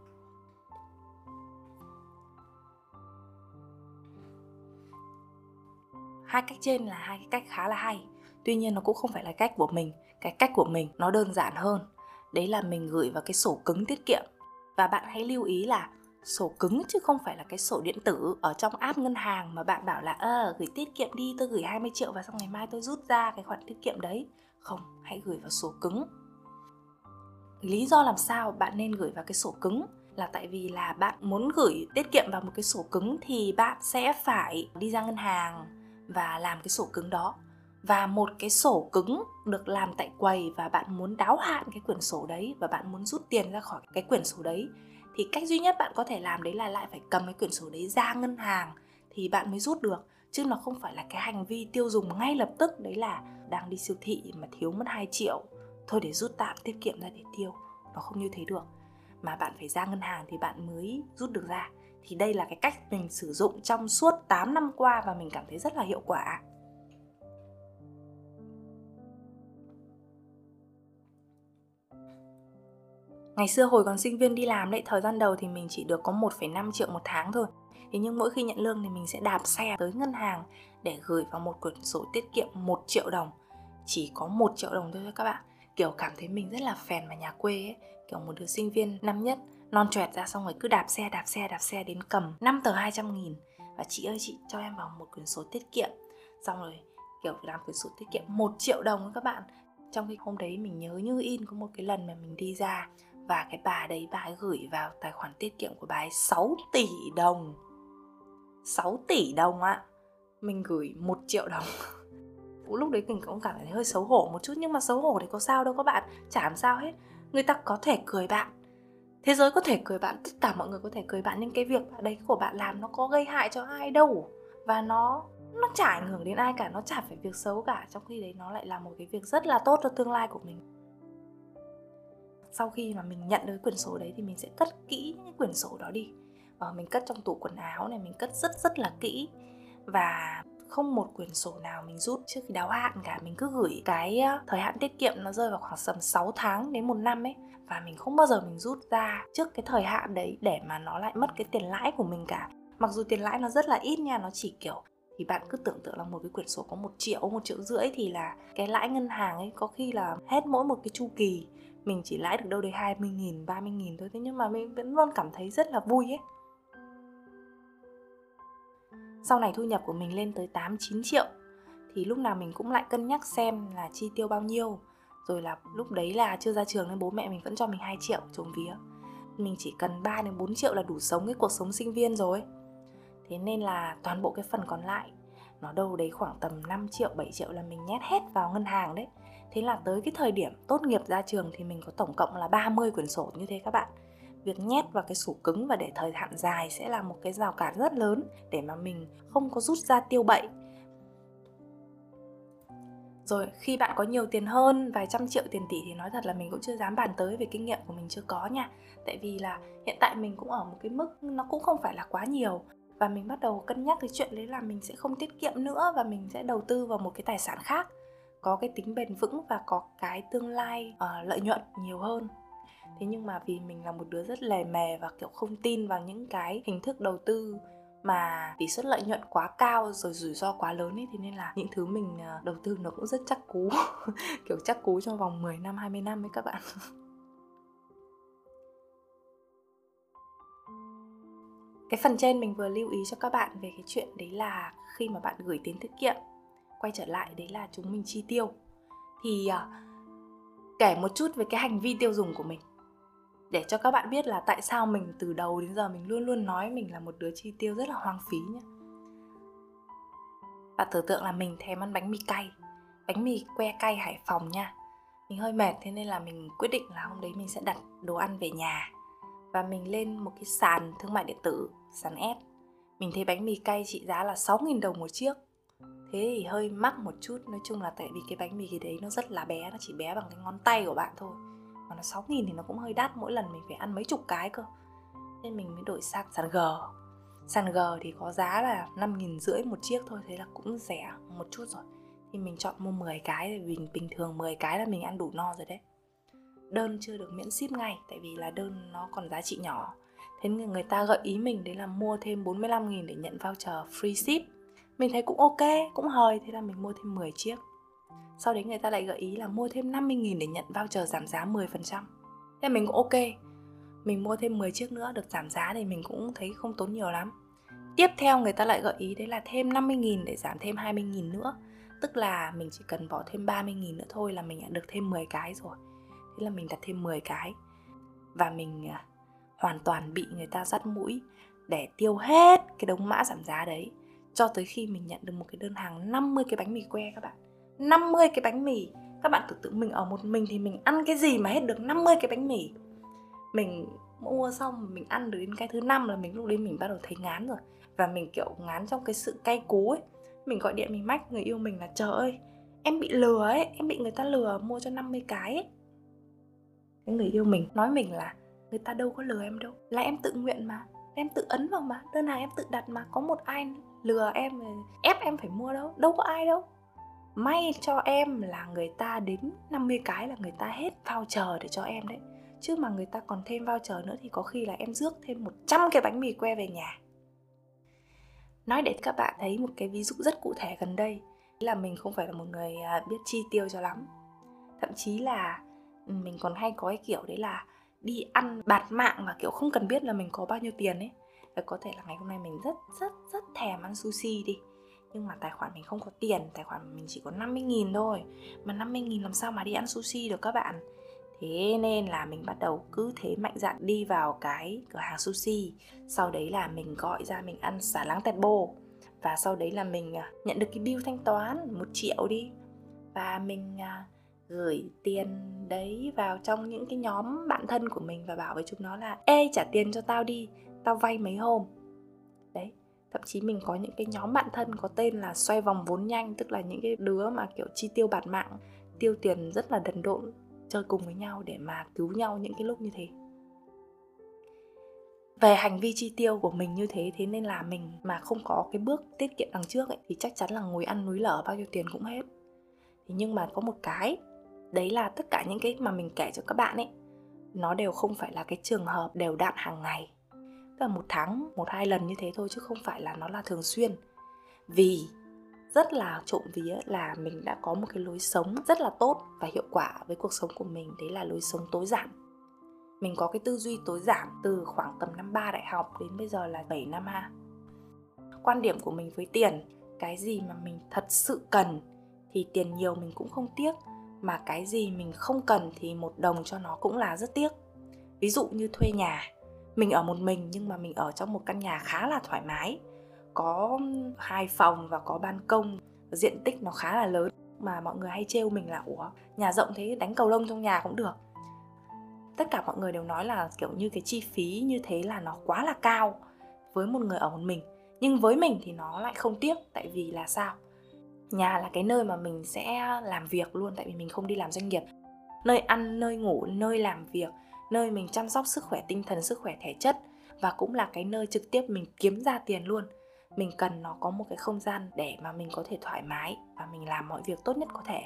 Hai cách trên là hai cái cách khá là hay, tuy nhiên nó cũng không phải là cách của mình cái cách của mình nó đơn giản hơn. Đấy là mình gửi vào cái sổ cứng tiết kiệm. Và bạn hãy lưu ý là sổ cứng chứ không phải là cái sổ điện tử ở trong app ngân hàng mà bạn bảo là ờ gửi tiết kiệm đi, tôi gửi 20 triệu và xong ngày mai tôi rút ra cái khoản tiết kiệm đấy. Không, hãy gửi vào sổ cứng. Lý do làm sao bạn nên gửi vào cái sổ cứng là tại vì là bạn muốn gửi tiết kiệm vào một cái sổ cứng thì bạn sẽ phải đi ra ngân hàng và làm cái sổ cứng đó và một cái sổ cứng được làm tại quầy và bạn muốn đáo hạn cái quyển sổ đấy và bạn muốn rút tiền ra khỏi cái quyển sổ đấy, thì cách duy nhất bạn có thể làm đấy là lại phải cầm cái quyển sổ đấy ra ngân hàng thì bạn mới rút được. Chứ nó không phải là cái hành vi tiêu dùng ngay lập tức, đấy là đang đi siêu thị mà thiếu mất 2 triệu. Thôi để rút tạm tiết kiệm ra để tiêu, nó không như thế được. Mà bạn phải ra ngân hàng thì bạn mới rút được ra. Thì đây là cái cách mình sử dụng trong suốt 8 năm qua và mình cảm thấy rất là hiệu quả. Ngày xưa hồi còn sinh viên đi làm đấy, thời gian đầu thì mình chỉ được có 1,5 triệu một tháng thôi. Thế nhưng mỗi khi nhận lương thì mình sẽ đạp xe tới ngân hàng để gửi vào một quyển sổ tiết kiệm 1 triệu đồng. Chỉ có 1 triệu đồng thôi các bạn. kiểu cảm thấy mình rất là phèn và nhà quê ấy kiểu một đứa sinh viên năm nhất non choẹt ra xong rồi cứ đạp xe đạp xe đạp xe đến cầm 5 tờ 200 nghìn và chị ơi chị cho em vào một quyển sổ tiết kiệm xong rồi kiểu làm quyển sổ tiết kiệm một triệu đồng các bạn trong cái hôm đấy mình nhớ như in có một cái lần mà mình đi ra và cái bà đấy bà ấy gửi vào tài khoản tiết kiệm của bà ấy 6 tỷ đồng. 6 tỷ đồng ạ. Mình gửi một triệu đồng. Lúc đấy mình cũng cảm thấy hơi xấu hổ một chút, nhưng mà xấu hổ thì có sao đâu các bạn. Chả làm sao hết. Người ta có thể cười bạn. Thế giới có thể cười bạn, tất cả mọi người có thể cười bạn, nhưng cái việc đấy của bạn làm nó có gây hại cho ai đâu. Và nó nó chả ảnh hưởng đến ai cả, nó chả phải việc xấu cả. Trong khi đấy nó lại là một cái việc rất là tốt cho tương lai của mình sau khi mà mình nhận được quyển sổ đấy thì mình sẽ cất kỹ những quyển sổ đó đi. Và mình cất trong tủ quần áo này, mình cất rất rất là kỹ. Và không một quyển sổ nào mình rút trước khi đáo hạn cả. Mình cứ gửi cái ờ, thời hạn tiết kiệm nó rơi vào khoảng tầm 6 tháng đến một năm ấy. Và mình không bao giờ mình rút ra trước cái thời hạn đấy để mà nó lại mất cái tiền lãi của mình cả. Mặc dù tiền lãi nó rất là ít nha, nó chỉ, kiểu, thì bạn cứ tưởng tượng là một cái quyển sổ có một triệu một triệu rưỡi thì là cái lãi ngân hàng ấy có khi là hết mỗi một cái chu kỳ mình chỉ lãi được đâu đấy 20 nghìn, 30 nghìn thôi Thế nhưng mà mình vẫn luôn cảm thấy rất là vui ấy. Sau này thu nhập của mình lên tới 8-9 triệu Thì lúc nào mình cũng lại cân nhắc xem là chi tiêu bao nhiêu. Rồi là lúc đấy là chưa ra trường nên bố mẹ mình vẫn cho mình 2 triệu trồng vía. Mình chỉ cần 3 đến 4 triệu là đủ sống cái cuộc sống sinh viên rồi. Thế nên là toàn bộ cái phần còn lại Nó đâu đấy khoảng tầm 5 triệu, 7 triệu là mình nhét hết vào ngân hàng đấy. Thế là tới cái thời điểm tốt nghiệp ra trường thì mình có tổng cộng là 30 quyển sổ như thế các bạn. Việc nhét vào cái sổ cứng và để thời hạn dài sẽ là một cái rào cản rất lớn Để mà mình không có rút ra tiêu bậy. Rồi, khi bạn có nhiều tiền hơn, vài trăm triệu tiền tỷ thì nói thật là mình cũng chưa dám bàn tới về kinh nghiệm của mình chưa có nha. Tại vì là hiện tại mình cũng ở một cái mức nó cũng không phải là quá nhiều và mình bắt đầu cân nhắc cái chuyện đấy là mình sẽ không tiết kiệm nữa và mình sẽ đầu tư vào một cái tài sản khác có cái tính bền vững và có cái tương lai uh, lợi nhuận nhiều hơn. Thế nhưng mà vì mình là một đứa rất lề mề và kiểu không tin vào những cái hình thức đầu tư mà tỷ suất lợi nhuận quá cao rồi rủi ro quá lớn ấy thì nên là những thứ mình ờ, đầu tư nó cũng rất chắc cú. Kiểu chắc cú trong vòng 10 năm 20 năm ấy các bạn. Cái phần trên mình vừa lưu ý cho các bạn về cái chuyện đấy là khi mà bạn gửi tiền tiết kiệm quay trở lại đấy là chúng mình chi tiêu. Thì uh, kể một chút về cái hành vi tiêu dùng của mình. Để cho các bạn biết là tại sao mình từ đầu đến giờ mình luôn luôn nói mình là một đứa chi tiêu rất là hoang phí nhé và tưởng tượng là mình thèm ăn bánh mì cay bánh mì que cay hải phòng nha. Mình hơi mệt thế nên là mình quyết định là hôm đấy mình sẽ đặt đồ ăn về nhà. Và mình lên một cái sàn thương mại điện tử sàn S. Mình thấy bánh mì cay trị giá là 6.000 đồng một chiếc thế thì hơi mắc một chút nói chung là tại vì cái bánh mì cái đấy nó rất là bé nó chỉ bé bằng cái ngón tay của bạn thôi. Mà nó 6 nghìn thì nó cũng hơi đắt mỗi lần mình phải ăn mấy chục cái cơ. Nên mình mới đổi sang sàn G. Sàn G thì có giá là năm nghìn rưỡi một chiếc thôi thế là cũng rẻ một chút rồi. Thì mình chọn mua 10 cái vì bình, bình thường 10 cái là mình ăn đủ no rồi đấy. Đơn chưa được miễn ship ngay tại vì là đơn nó còn giá trị nhỏ. Thế nên người ta gợi ý mình đấy là mua thêm 45 nghìn để nhận voucher free ship mình thấy cũng ok, cũng hời, thế là mình mua thêm 10 chiếc. Sau đấy người ta lại gợi ý là mua thêm 50.000 để nhận voucher giảm giá 10% Thế mình cũng ok. Mình mua thêm 10 chiếc nữa, được giảm giá thì mình cũng thấy không tốn nhiều lắm. Tiếp theo người ta lại gợi ý đấy là thêm 50.000 để giảm thêm 20.000 nữa. Tức là mình chỉ cần bỏ thêm 30.000 nữa thôi là mình đã được thêm 10 cái rồi. Thế là mình đặt thêm 10 cái. Và mình à, hoàn toàn bị người ta dắt mũi Để tiêu hết cái đống mã giảm giá đấy cho tới khi mình nhận được một cái đơn hàng 50 cái bánh mì que các bạn. 50 cái bánh mì. Các bạn tưởng tượng mình ở một mình thì mình ăn cái gì mà hết được 50 cái bánh mì. Mình mua xong, mình ăn được đến cái thứ năm là mình lúc đấy mình bắt đầu thấy ngán rồi. Và mình, kiểu, ngán trong cái sự cay cú ấy. Mình gọi điện, mình mách người yêu mình là, trời ơi, em bị lừa ấy, em bị người ta lừa mua cho 50 cái ấy. Cái người yêu mình nói mình là, người ta đâu có lừa em đâu. Là em tự nguyện mà. Em tự ấn vào mà. Đơn hàng em tự đặt mà. Có một ai lừa em ép em phải mua đâu đâu có ai đâu. May cho em là người ta đến 50 cái là người ta hết voucher để cho em đấy. Chứ mà người ta còn thêm voucher nữa thì có khi là em rước thêm 100 cái bánh mì que về nhà. Nói để các bạn thấy một cái ví dụ rất cụ thể gần đây là mình không phải là một người à, biết chi tiêu cho lắm. Thậm chí là ừ, mình còn hay có cái kiểu đấy là đi ăn bạt mạng và kiểu, không cần biết là mình có bao nhiêu tiền ấy và có thể là ngày hôm nay mình rất rất rất thèm ăn sushi đi. Nhưng mà tài khoản mình không có tiền, tài khoản mình chỉ có 50 nghìn thôi. Mà 50 nghìn làm sao mà đi ăn sushi được các bạn? Thế nên là mình bắt đầu cứ thế mạnh dạn đi vào cái cửa hàng sushi. Sau đấy là mình gọi ra mình ăn xả láng tẹt bồ và sau đấy là mình à, nhận được cái bill thanh toán một triệu đi. Và mình à, gửi tiền đấy vào trong những cái nhóm bạn thân của mình và bảo với chúng nó là, ê, trả tiền cho tao đi tao vay mấy hôm. Đấy, thậm chí mình có những cái nhóm bạn thân có tên là xoay vòng vốn nhanh, tức là những cái đứa mà, kiểu, chi tiêu bạt mạng, tiêu tiền rất là đần độn, chơi cùng với nhau để mà cứu nhau những cái lúc như thế. Về hành vi chi tiêu của mình như thế thế nên là mình mà không có cái bước tiết kiệm đằng trước ấy, thì chắc chắn là ngồi ăn núi lở bao nhiêu tiền cũng hết. Thì nhưng mà có một cái, đấy là tất cả những cái mà mình kể cho các bạn ấy, nó đều không phải là cái trường hợp đều đặn hàng ngày tức là một tháng, một, hai lần như thế thôi chứ không phải là nó là thường xuyên. Vì rất là trộm vía là mình đã có một cái lối sống rất là tốt và hiệu quả với cuộc sống của mình. Đấy là lối sống tối giản. Mình có cái tư duy tối giản từ khoảng tầm năm ba đại học đến bây giờ là 7 năm ha quan điểm của mình với tiền, cái gì mà mình thật sự cần thì tiền nhiều mình cũng không tiếc, mà cái gì mình không cần thì một đồng cho nó cũng là rất tiếc. Ví dụ như thuê nhà mình ở một mình nhưng mà mình ở trong một căn nhà khá là thoải mái. Có hai phòng và có ban công. Diện tích nó khá là lớn mà mọi người hay trêu mình là, ủa, nhà rộng thế đánh cầu lông trong nhà cũng được. Tất cả mọi người đều nói là kiểu như cái chi phí như thế là nó quá là cao với một người ở một mình. Nhưng với mình thì nó lại không tiếc, tại vì là sao? Nhà là cái nơi mà mình sẽ làm việc luôn, tại vì mình không đi làm doanh nghiệp. Nơi ăn, nơi ngủ, nơi làm việc nơi mình chăm sóc sức khỏe tinh thần, sức khỏe thể chất và cũng là cái nơi trực tiếp mình kiếm ra tiền luôn. Mình cần nó có một cái không gian để mà mình có thể thoải mái và mình làm mọi việc tốt nhất có thể.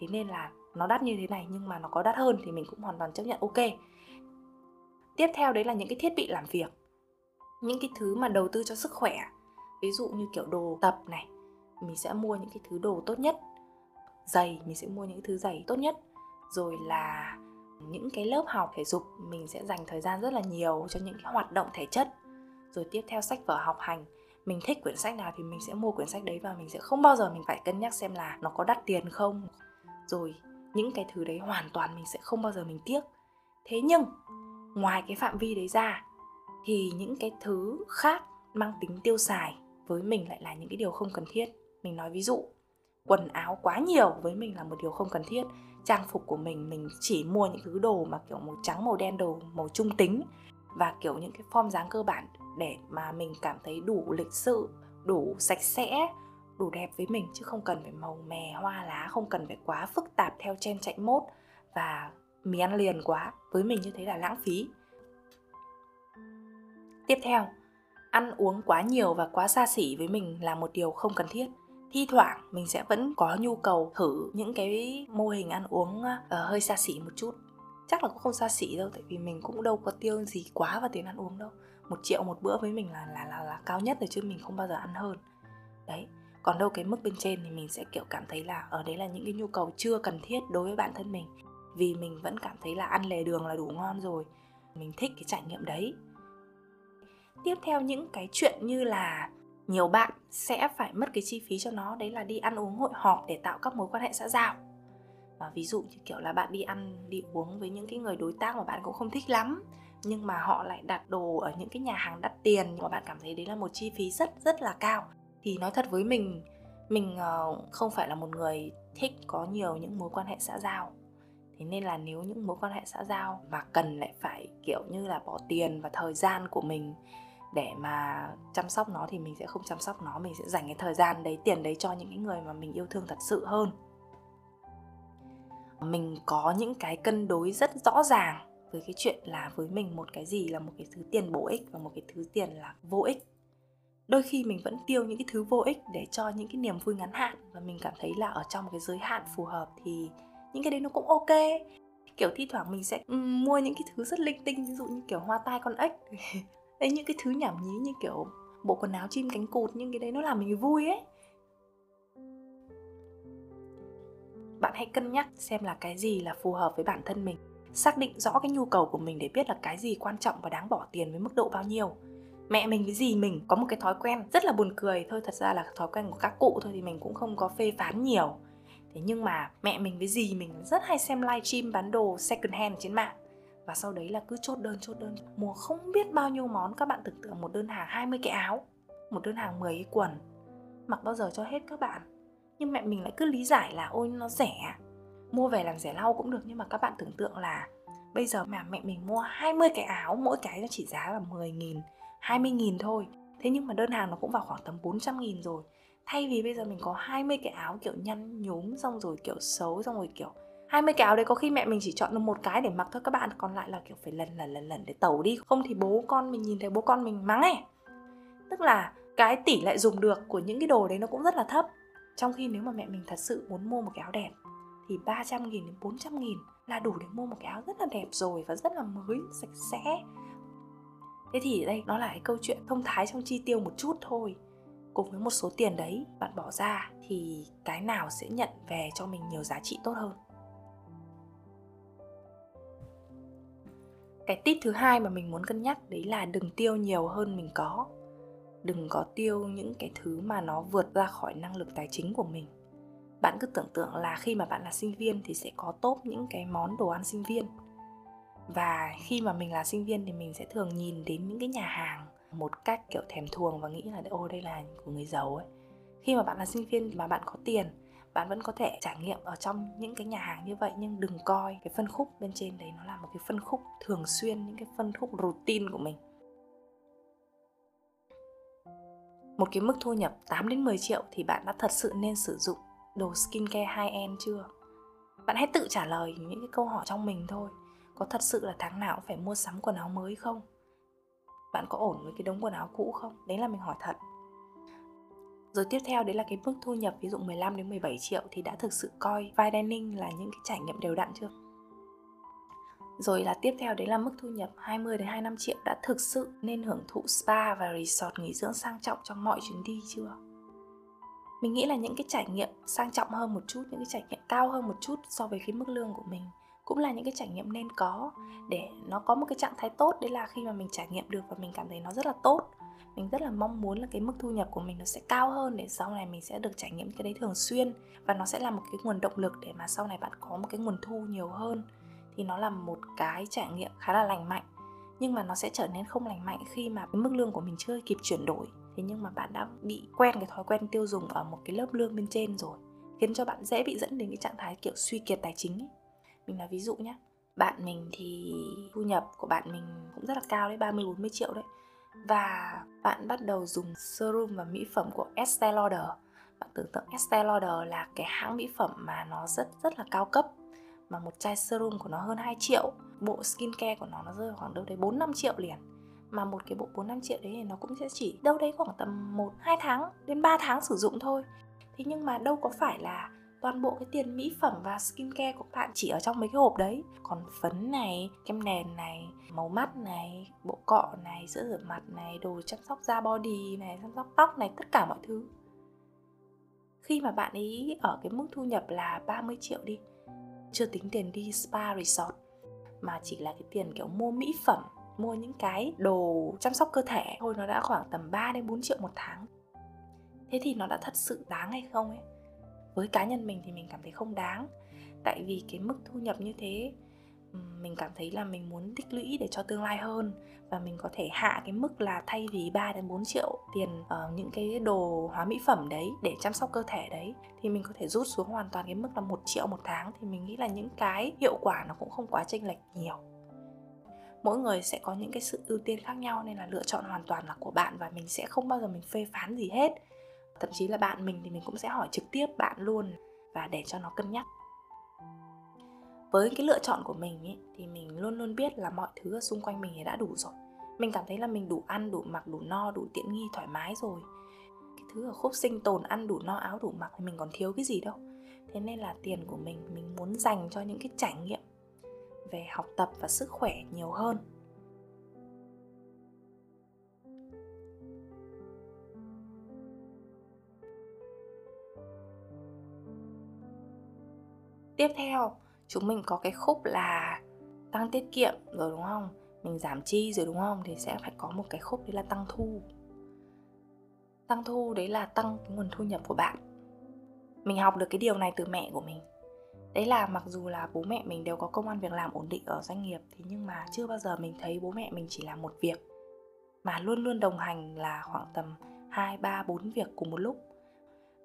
Thế nên là nó đắt như thế này nhưng mà nó có đắt hơn thì mình cũng hoàn toàn chấp nhận, ok. Tiếp theo đấy là những cái thiết bị làm việc, những cái thứ mà đầu tư cho sức khỏe. Ví dụ như kiểu đồ tập này, mình sẽ mua những cái thứ đồ tốt nhất. Giày, mình sẽ mua những thứ giày tốt nhất. Rồi là những cái lớp học thể dục mình sẽ dành thời gian rất là nhiều cho những cái hoạt động thể chất. Rồi tiếp theo sách vở học hành. Mình thích quyển sách nào thì mình sẽ mua quyển sách đấy và mình sẽ không bao giờ mình phải cân nhắc xem là nó có đắt tiền không. Rồi những cái thứ đấy hoàn toàn mình sẽ không bao giờ mình tiếc. Thế nhưng, ngoài cái phạm vi đấy ra thì những cái thứ khác mang tính tiêu xài với mình lại là những cái điều không cần thiết. Mình nói ví dụ quần áo quá nhiều với mình là một điều không cần thiết. Trang phục của mình mình chỉ mua những thứ đồ mà kiểu màu trắng, màu đen, đồ màu trung tính và kiểu những cái form dáng cơ bản để mà mình cảm thấy đủ lịch sự, đủ sạch sẽ, đủ đẹp với mình chứ không cần phải màu mè, hoa lá, không cần phải quá phức tạp theo chen chạy mốt và mì ăn liền quá. Với mình như thế là lãng phí. Tiếp theo, ăn uống quá nhiều và quá xa xỉ với mình là một điều không cần thiết thi thoảng mình sẽ vẫn có nhu cầu thử những cái mô hình ăn uống uh, hơi xa xỉ một chút. Chắc là cũng không xa xỉ đâu tại vì mình cũng đâu có tiêu gì quá vào tiền ăn uống đâu. Một triệu một bữa với mình là là là, là cao nhất rồi chứ mình không bao giờ ăn hơn. Đấy. Còn đâu cái mức bên trên thì mình sẽ kiểu cảm thấy là ở đấy là những cái nhu cầu chưa cần thiết đối với bản thân mình. Vì mình vẫn cảm thấy là ăn lề đường là đủ ngon rồi. Mình thích cái trải nghiệm đấy. Tiếp theo những cái chuyện như là nhiều bạn sẽ phải mất cái chi phí cho nó, đấy là đi ăn uống hội họp để tạo các mối quan hệ xã giao. Và ví dụ như kiểu là bạn đi ăn, đi uống với những cái người đối tác mà bạn cũng không thích lắm, nhưng mà họ lại đặt đồ ở những cái nhà hàng đắt tiền mà bạn cảm thấy đấy là một chi phí rất rất là cao. Thì nói thật với mình mình ờ, không phải là một người thích có nhiều những mối quan hệ xã giao. Thế nên là nếu những mối quan hệ xã giao mà cần lại phải kiểu như là bỏ tiền và thời gian của mình để mà chăm sóc nó thì mình sẽ không chăm sóc nó, mình sẽ dành cái thời gian đấy, tiền đấy cho những cái người mà mình yêu thương thật sự hơn. Mình có những cái cân đối rất rõ ràng với cái chuyện là với mình một cái gì là một cái thứ tiền bổ ích và một cái thứ tiền là vô ích. Đôi khi mình vẫn tiêu những cái thứ vô ích để cho những cái niềm vui ngắn hạn và mình cảm thấy là ở trong một cái giới hạn phù hợp thì những cái đấy nó cũng ok. Kiểu thi thoảng mình sẽ mua những cái thứ rất linh tinh, ví dụ như kiểu hoa tai con ếch. đấy, những cái thứ nhảm nhí như kiểu bộ quần áo chim cánh cụt nhưng cái đấy nó làm mình vui ấy. Bạn hãy cân nhắc xem là cái gì là phù hợp với bản thân mình. Xác định rõ cái nhu cầu của mình để biết là cái gì quan trọng và đáng bỏ tiền với mức độ bao nhiêu. Mẹ mình với gì mình có một cái thói quen rất là buồn cười. Thôi, thật ra là thói quen của các cụ thôi thì mình cũng không có phê phán nhiều. Thế nhưng mà mẹ mình với gì mình rất hay xem livestream bán đồ second hand trên mạng và sau đấy là cứ chốt đơn chốt đơn. Mua không biết bao nhiêu món, các bạn tưởng tượng một đơn hàng 20 cái áo, một đơn hàng 10 cái quần. Mặc bao giờ cho hết các bạn. Nhưng mẹ mình lại cứ lý giải là, ôi, nó rẻ à. mua về làm rẻ lau cũng được, nhưng mà các bạn tưởng tượng là bây giờ mà mẹ mình mua 20 cái áo, mỗi cái nó chỉ giá là 10 nghìn 20 nghìn thôi. Thế nhưng mà đơn hàng nó cũng vào khoảng tầm 400 nghìn rồi. Thay vì bây giờ mình có 20 cái áo kiểu nhăn nhúm, xong rồi kiểu xấu, xong rồi kiểu 20 cái áo đấy có khi mẹ mình chỉ chọn được một cái để mặc thôi. Các bạn còn lại là kiểu phải lần lần lần lần để tẩu đi. Không thì bố con mình nhìn thấy bố con mình mắng ấy. Tức là cái tỷ lệ dùng được của những cái đồ đấy nó cũng rất là thấp. Trong khi nếu mà mẹ mình thật sự muốn mua một cái áo đẹp thì 300 nghìn đến 400 nghìn là đủ để mua một cái áo rất là đẹp rồi và rất là mới, sạch sẽ. Thế thì đây nó là cái câu chuyện thông thái trong chi tiêu một chút thôi. Cùng với một số tiền đấy bạn bỏ ra thì cái nào sẽ nhận về cho mình nhiều giá trị tốt hơn? Cái tip thứ hai mà mình muốn cân nhắc, đấy là đừng tiêu nhiều hơn mình có. Đừng có tiêu những cái thứ mà nó vượt ra khỏi năng lực tài chính của mình. Bạn cứ tưởng tượng là khi mà bạn là sinh viên thì sẽ có tốt những cái món đồ ăn sinh viên. Và khi mà mình là sinh viên thì mình sẽ thường nhìn đến những cái nhà hàng một cách, kiểu, thèm thuồng và nghĩ là, ô, đây là của người giàu ấy. Khi mà bạn là sinh viên mà bạn có tiền bạn vẫn có thể trải nghiệm ở trong những cái nhà hàng như vậy, nhưng đừng coi cái phân khúc bên trên đấy nó là một cái phân khúc thường xuyên, những cái phân khúc routine của mình một cái mức thu nhập 8 đến 10 triệu thì bạn đã thật sự nên sử dụng đồ skincare high-end chưa? Bạn hãy tự trả lời những cái câu hỏi trong mình thôi Có thật sự là tháng nào cũng phải mua sắm quần áo mới không? Bạn có ổn với cái đống quần áo cũ không? Đấy là mình hỏi thật rồi tiếp theo đấy là cái mức thu nhập ví dụ 15 đến 17 triệu thì đã thực sự coi fine dining là những cái trải nghiệm đều đặn chưa? Rồi là tiếp theo đấy là mức thu nhập 20 đến 25 triệu đã thực sự nên hưởng thụ spa và resort nghỉ dưỡng sang trọng trong mọi chuyến đi chưa? mình nghĩ là những cái trải nghiệm sang trọng hơn một chút, những cái trải nghiệm cao hơn một chút so với cái mức lương của mình cũng là những cái trải nghiệm nên có để nó có một cái trạng thái tốt đấy là khi mà mình trải nghiệm được và mình cảm thấy nó rất là tốt mình rất là mong muốn là cái mức thu nhập của mình nó sẽ cao hơn để sau này mình sẽ được trải nghiệm cái đấy thường xuyên. Và nó sẽ là một cái nguồn động lực để mà sau này bạn có một cái nguồn thu nhiều hơn. Thì nó là một cái trải nghiệm khá là lành mạnh. Nhưng mà nó sẽ trở nên không lành mạnh khi mà cái mức lương của mình chưa kịp chuyển đổi. Thế nhưng mà bạn đã bị quen cái thói quen tiêu dùng ở một cái lớp lương bên trên rồi, khiến cho bạn dễ bị dẫn đến cái trạng thái kiểu suy kiệt tài chính ấy. mình nói ví dụ nhé bạn mình thì thu nhập của bạn mình cũng rất là cao đấy 30 40 triệu đấy và bạn bắt đầu dùng serum và mỹ phẩm của Estee Lauder bạn tưởng tượng Estee Lauder là cái hãng mỹ phẩm mà nó rất rất là cao cấp, mà một chai serum của nó hơn 2 triệu, bộ skincare của nó nó rơi vào khoảng đâu đấy 4 5 triệu liền mà một cái bộ 4 5 triệu đấy thì nó cũng sẽ chỉ đâu đấy khoảng tầm 1 2 tháng đến 3 tháng sử dụng thôi. Thế nhưng mà đâu có phải là toàn bộ cái tiền mỹ phẩm và skincare của bạn chỉ ở trong mấy cái hộp đấy. Còn phấn này, kem nền này, màu mắt này, bộ cọ này, sữa rửa mặt này, đồ chăm sóc da body này, chăm sóc tóc này, tất cả mọi thứ. Khi mà bạn ấy ở cái mức thu nhập là 30 triệu đi, chưa tính tiền đi spa resort, mà chỉ là cái tiền kiểu mua mỹ phẩm, mua những cái đồ chăm sóc cơ thể, thôi nó đã khoảng tầm 3 đến 4 triệu một tháng. Thế thì nó đã thật sự đáng hay không ấy? Với cá nhân mình thì mình cảm thấy không đáng. Tại vì cái mức thu nhập như thế mình cảm thấy là mình muốn tích lũy để cho tương lai hơn. Và mình có thể hạ cái mức là thay vì 3 đến 4 triệu tiền ở uh, những cái đồ hóa mỹ phẩm đấy để chăm sóc cơ thể đấy thì mình có thể rút xuống hoàn toàn cái mức là 1 triệu một tháng. Thì mình nghĩ là những cái hiệu quả nó cũng không quá chênh lệch nhiều. Mỗi người sẽ có những cái sự ưu tiên khác nhau nên là lựa chọn hoàn toàn là của bạn và mình sẽ không bao giờ mình phê phán gì hết thậm chí là bạn mình thì mình cũng sẽ hỏi trực tiếp bạn luôn và để cho nó cân nhắc. Với cái lựa chọn của mình ý, thì mình luôn luôn biết là mọi thứ ở xung quanh mình thì đã đủ rồi. Mình cảm thấy là mình đủ ăn đủ mặc đủ no đủ tiện nghi thoải mái rồi. Cái thứ ở khúc sinh tồn ăn đủ no áo đủ mặc thì mình còn thiếu cái gì đâu. Thế nên là tiền của mình mình muốn dành cho những cái trải nghiệm về học tập và sức khỏe nhiều hơn. Tiếp theo chúng mình có cái khúc là tăng tiết kiệm rồi đúng không? Mình giảm chi rồi đúng không? Thì sẽ phải có một cái khúc đấy là tăng thu. Tăng thu đấy là tăng cái nguồn thu nhập của bạn. Mình học được cái điều này từ mẹ của mình. Đấy là mặc dù là bố mẹ mình đều có công an việc làm ổn định ở doanh nghiệp thì nhưng mà chưa bao giờ mình thấy bố mẹ mình chỉ làm một việc mà luôn luôn đồng hành là khoảng tầm 2, 3, 4 việc cùng một lúc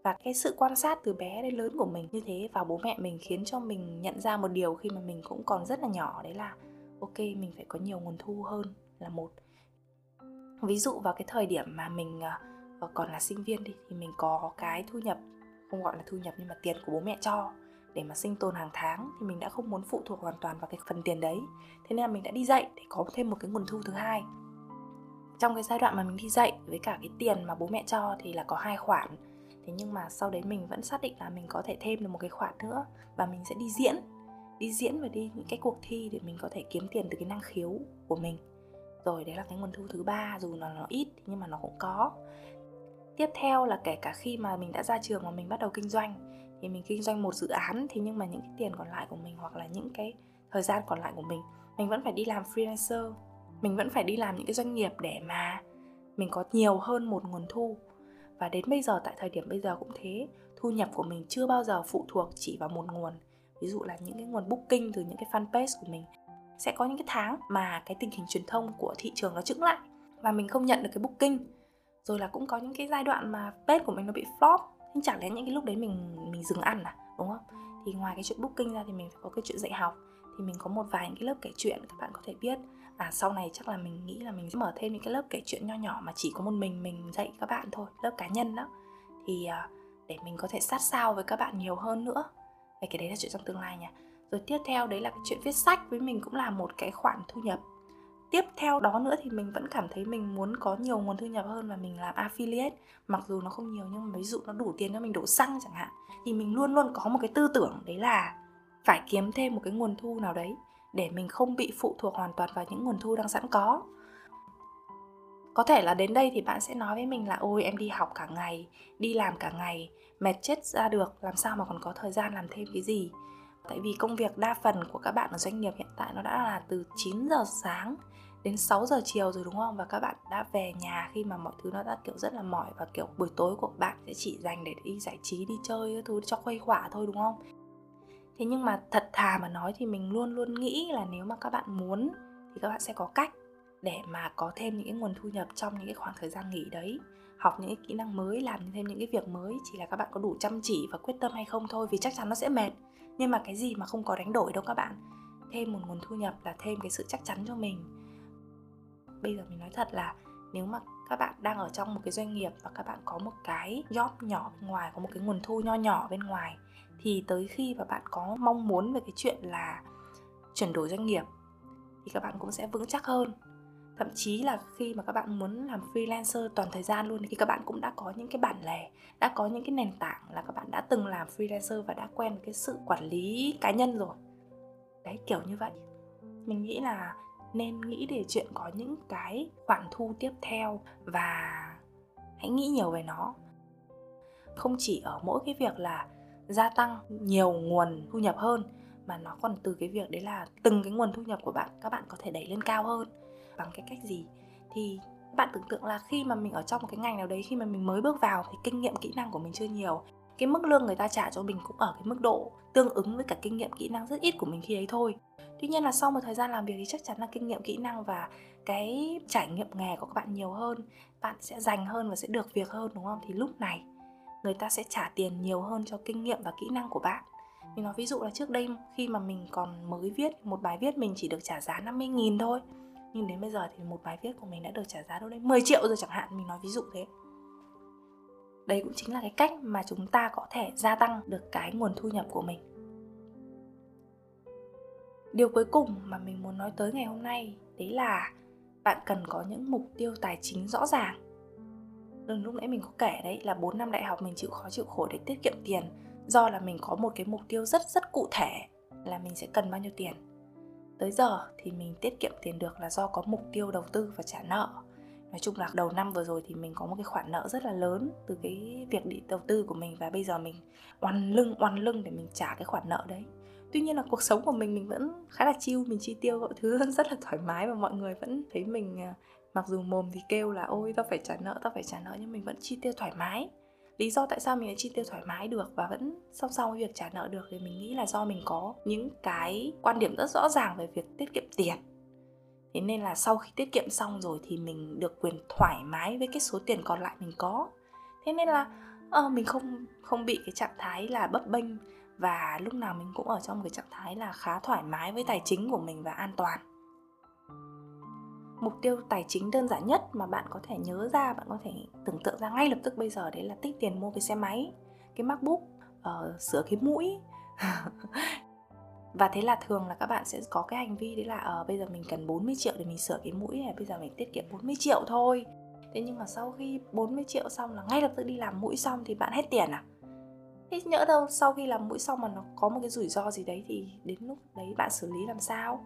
và cái sự quan sát từ bé đến lớn của mình như thế và bố mẹ mình khiến cho mình nhận ra một điều khi mà mình cũng còn rất là nhỏ, đấy là, ok, mình phải có nhiều nguồn thu hơn là một. Ví dụ vào cái thời điểm mà mình ờ, ờ, còn là sinh viên đi, thì mình có cái thu nhập, không gọi là thu nhập nhưng mà tiền của bố mẹ cho để mà sinh tồn hàng tháng thì mình đã không muốn phụ thuộc hoàn toàn vào cái phần tiền đấy. Thế nên là mình đã đi dạy để có thêm một cái nguồn thu thứ hai. Trong cái giai đoạn mà mình đi dạy với cả cái tiền mà bố mẹ cho thì là có hai khoản thế nhưng mà sau đấy mình vẫn xác định là mình có thể thêm được một cái khoản nữa và mình sẽ đi diễn. Đi diễn và đi những cái cuộc thi để mình có thể kiếm tiền từ cái năng khiếu của mình. Rồi đấy là cái nguồn thu thứ ba, dù là nó ít nhưng mà nó cũng có. Tiếp theo là kể cả khi mà mình đã ra trường và mình bắt đầu kinh doanh, thì mình kinh doanh một dự án thì nhưng mà những cái tiền còn lại của mình hoặc là những cái thời gian còn lại của mình mình vẫn phải đi làm freelancer. Mình vẫn phải đi làm những cái doanh nghiệp để mà mình có nhiều hơn một nguồn thu và đến bây giờ, tại thời điểm bây giờ cũng thế. Thu nhập của mình chưa bao giờ phụ thuộc chỉ vào một nguồn. Ví dụ là những cái nguồn booking từ những cái fanpage của mình. Sẽ có những cái tháng mà cái tình hình truyền thông của thị trường nó chững lại và mình không nhận được cái booking. Rồi là cũng có những cái giai đoạn mà page của mình nó bị flop. Nhưng chẳng lẽ những cái lúc đấy mình mình dừng ăn à? Đúng không? Thì ngoài cái chuyện booking ra thì mình phải có cái chuyện dạy học. Thì mình có một vài những cái lớp kể chuyện, các bạn có thể biết à sau này chắc là mình nghĩ là mình sẽ mở thêm những cái lớp kể chuyện nho nhỏ mà chỉ có một mình mình dạy các bạn thôi, lớp cá nhân đó. Thì à, để mình có thể sát sao với các bạn nhiều hơn nữa. Về cái đấy là chuyện trong tương lai nha. Rồi tiếp theo đấy là cái chuyện viết sách với mình cũng là một cái khoản thu nhập. Tiếp theo đó nữa thì mình vẫn cảm thấy mình muốn có nhiều nguồn thu nhập hơn và mình làm affiliate, mặc dù nó không nhiều nhưng mà ví dụ nó đủ tiền cho mình đổ xăng chẳng hạn, thì mình luôn luôn có một cái tư tưởng đấy là phải kiếm thêm một cái nguồn thu nào đấy để mình không bị phụ thuộc hoàn toàn vào những nguồn thu đang sẵn có. Có thể là đến đây thì bạn sẽ nói với mình là, ôi, em đi học cả ngày, đi làm cả ngày, mệt chết ra được, làm sao mà còn có thời gian làm thêm cái gì? Tại vì công việc đa phần của các bạn ở doanh nghiệp hiện tại nó đã là từ 9 giờ sáng đến 6 giờ chiều rồi, đúng không? Và các bạn đã về nhà khi mà mọi thứ nó đã, kiểu, rất là mỏi và, kiểu, buổi tối của bạn sẽ chỉ dành để đi giải trí, đi chơi thứ cho khuây khỏa thôi, đúng không? Thế nhưng mà thật thà mà nói thì mình luôn luôn nghĩ là nếu mà các bạn muốn thì các bạn sẽ có cách để mà có thêm những cái nguồn thu nhập trong những cái khoảng thời gian nghỉ đấy. Học những cái kỹ năng mới, làm thêm những cái việc mới, chỉ là các bạn có đủ chăm chỉ và quyết tâm hay không thôi, vì chắc chắn nó sẽ mệt. Nhưng mà cái gì mà không có đánh đổi đâu các bạn. Thêm một nguồn thu nhập là thêm cái sự chắc chắn cho mình. Bây giờ mình nói thật là nếu mà các bạn đang ở trong một cái doanh nghiệp và các bạn có một cái job nhỏ bên ngoài, có một cái nguồn thu nho nhỏ bên ngoài thì tới khi mà bạn có mong muốn về cái chuyện là chuyển đổi doanh nghiệp, thì các bạn cũng sẽ vững chắc hơn. Thậm chí là khi mà các bạn muốn làm freelancer toàn thời gian luôn, thì các bạn cũng đã có những cái bản lề, đã có những cái nền tảng là các bạn đã từng làm freelancer và đã quen với cái sự quản lý cá nhân rồi. Đấy, kiểu như vậy. Mình nghĩ là nên nghĩ để chuyện có những cái khoản thu tiếp theo và hãy nghĩ nhiều về nó. Không chỉ ở mỗi cái việc là gia tăng nhiều nguồn thu nhập hơn, mà nó còn từ cái việc đấy là từng cái nguồn thu nhập của bạn, các bạn có thể đẩy lên cao hơn. Bằng cái cách gì? Thì bạn tưởng tượng là khi mà mình ở trong một cái ngành nào đấy, khi mà mình mới bước vào thì kinh nghiệm kỹ năng của mình chưa nhiều. Cái mức lương người ta trả cho mình cũng ở cái mức độ tương ứng với cả kinh nghiệm kỹ năng rất ít của mình khi ấy thôi. Tuy nhiên là sau một thời gian làm việc thì chắc chắn là kinh nghiệm kỹ năng và cái trải nghiệm nghề của các bạn nhiều hơn, bạn sẽ dành hơn và sẽ được việc hơn, đúng không? Thì lúc này người ta sẽ trả tiền nhiều hơn cho kinh nghiệm và kỹ năng của bạn. Mình nói ví dụ là trước đây khi mà mình còn mới viết, một bài viết mình chỉ được trả giá 50 nghìn thôi. Nhưng đến bây giờ thì một bài viết của mình đã được trả giá đâu đấy 10 triệu rồi chẳng hạn, mình nói ví dụ thế. Đấy cũng chính là cái cách mà chúng ta có thể gia tăng được cái nguồn thu nhập của mình. Điều cuối cùng mà mình muốn nói tới ngày hôm nay, đấy là bạn cần có những mục tiêu tài chính rõ ràng. Ừ, lúc nãy mình có kể đấy, là 4 năm đại học mình chịu khó, chịu khổ để tiết kiệm tiền. Do là mình có một cái mục tiêu rất rất cụ thể là mình sẽ cần bao nhiêu tiền. Tới giờ thì mình tiết kiệm tiền được là do có mục tiêu đầu tư và trả nợ. Nói chung là đầu năm vừa rồi thì mình có một cái khoản nợ rất là lớn từ cái việc đi đầu tư của mình Và bây giờ mình oằn lưng oằn lưng để mình trả cái khoản nợ đấy. Tuy nhiên là cuộc sống của mình mình vẫn khá là chiêu mình chi tiêu mọi thứ rất là thoải mái và mọi người vẫn thấy mình à, mặc dù mồm thì kêu là ôi tao phải trả nợ tao phải trả nợ nhưng mình vẫn chi tiêu thoải mái. Lý do tại sao mình lại chi tiêu thoải mái được và vẫn song song với việc trả nợ được thì mình nghĩ là do mình có những cái quan điểm rất rõ ràng về việc tiết kiệm tiền. Thế nên là sau khi tiết kiệm xong rồi thì mình được quyền thoải mái với cái số tiền còn lại mình có. Thế nên là uh, mình không không bị cái trạng thái là bấp bênh và lúc nào mình cũng ở trong cái trạng thái là khá thoải mái với tài chính của mình và an toàn mục tiêu tài chính đơn giản nhất mà bạn có thể nhớ ra bạn có thể tưởng tượng ra ngay lập tức bây giờ đấy là tích tiền mua cái xe máy cái macbook uh, sửa cái mũi. Và thế là thường là các bạn sẽ có cái hành vi đấy là uh, bây giờ mình cần 40 triệu để mình sửa cái mũi này bây giờ mình tiết kiệm 40 triệu thôi. Thế nhưng mà sau khi 40 triệu xong là ngay lập tức đi làm mũi xong thì bạn hết tiền à? Thế nhỡ đâu sau khi làm mũi xong mà nó có một cái rủi ro gì đấy thì đến lúc đấy bạn xử lý làm sao?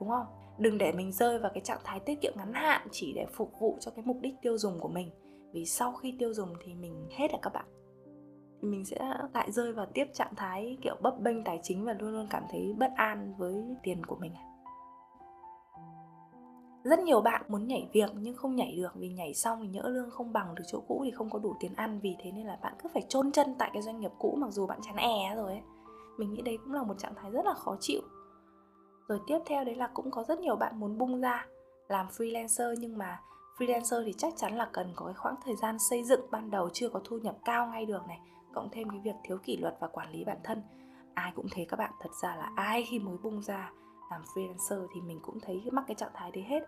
Đúng không? Đừng để mình rơi vào cái trạng thái tiết kiệm ngắn hạn chỉ để phục vụ cho cái mục đích tiêu dùng của mình. Vì sau khi tiêu dùng thì mình hết rồi các bạn. Mình sẽ lại rơi vào tiếp trạng thái kiểu bấp bênh tài chính và luôn luôn cảm thấy bất an với tiền của mình rất nhiều bạn muốn nhảy việc nhưng không nhảy được vì nhảy xong thì nhỡ lương không bằng được chỗ cũ thì không có đủ tiền ăn vì thế nên là bạn cứ phải chôn chân tại cái doanh nghiệp cũ mặc dù bạn chán e rồi ấy. Mình nghĩ đấy cũng là một trạng thái rất là khó chịu rồi tiếp theo đấy là cũng có rất nhiều bạn muốn bung ra, làm freelancer nhưng mà freelancer thì chắc chắn là cần có cái khoảng thời gian xây dựng. Ban đầu chưa có thu nhập cao ngay được này, cộng thêm cái việc thiếu kỷ luật và quản lý bản thân. Ai cũng thế các bạn, thật ra là ai khi mới bung ra làm freelancer thì mình cũng thấy mắc cái trạng thái đấy hết.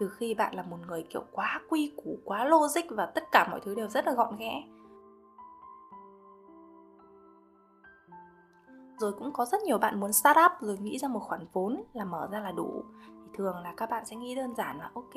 Trừ khi bạn là một người kiểu quá quy củ, quá logic và tất cả mọi thứ đều rất là gọn ghẽ. Rồi cũng có rất nhiều bạn muốn start up rồi nghĩ ra một khoản vốn là mở ra là đủ. Thì thường là các bạn sẽ nghĩ đơn giản là ok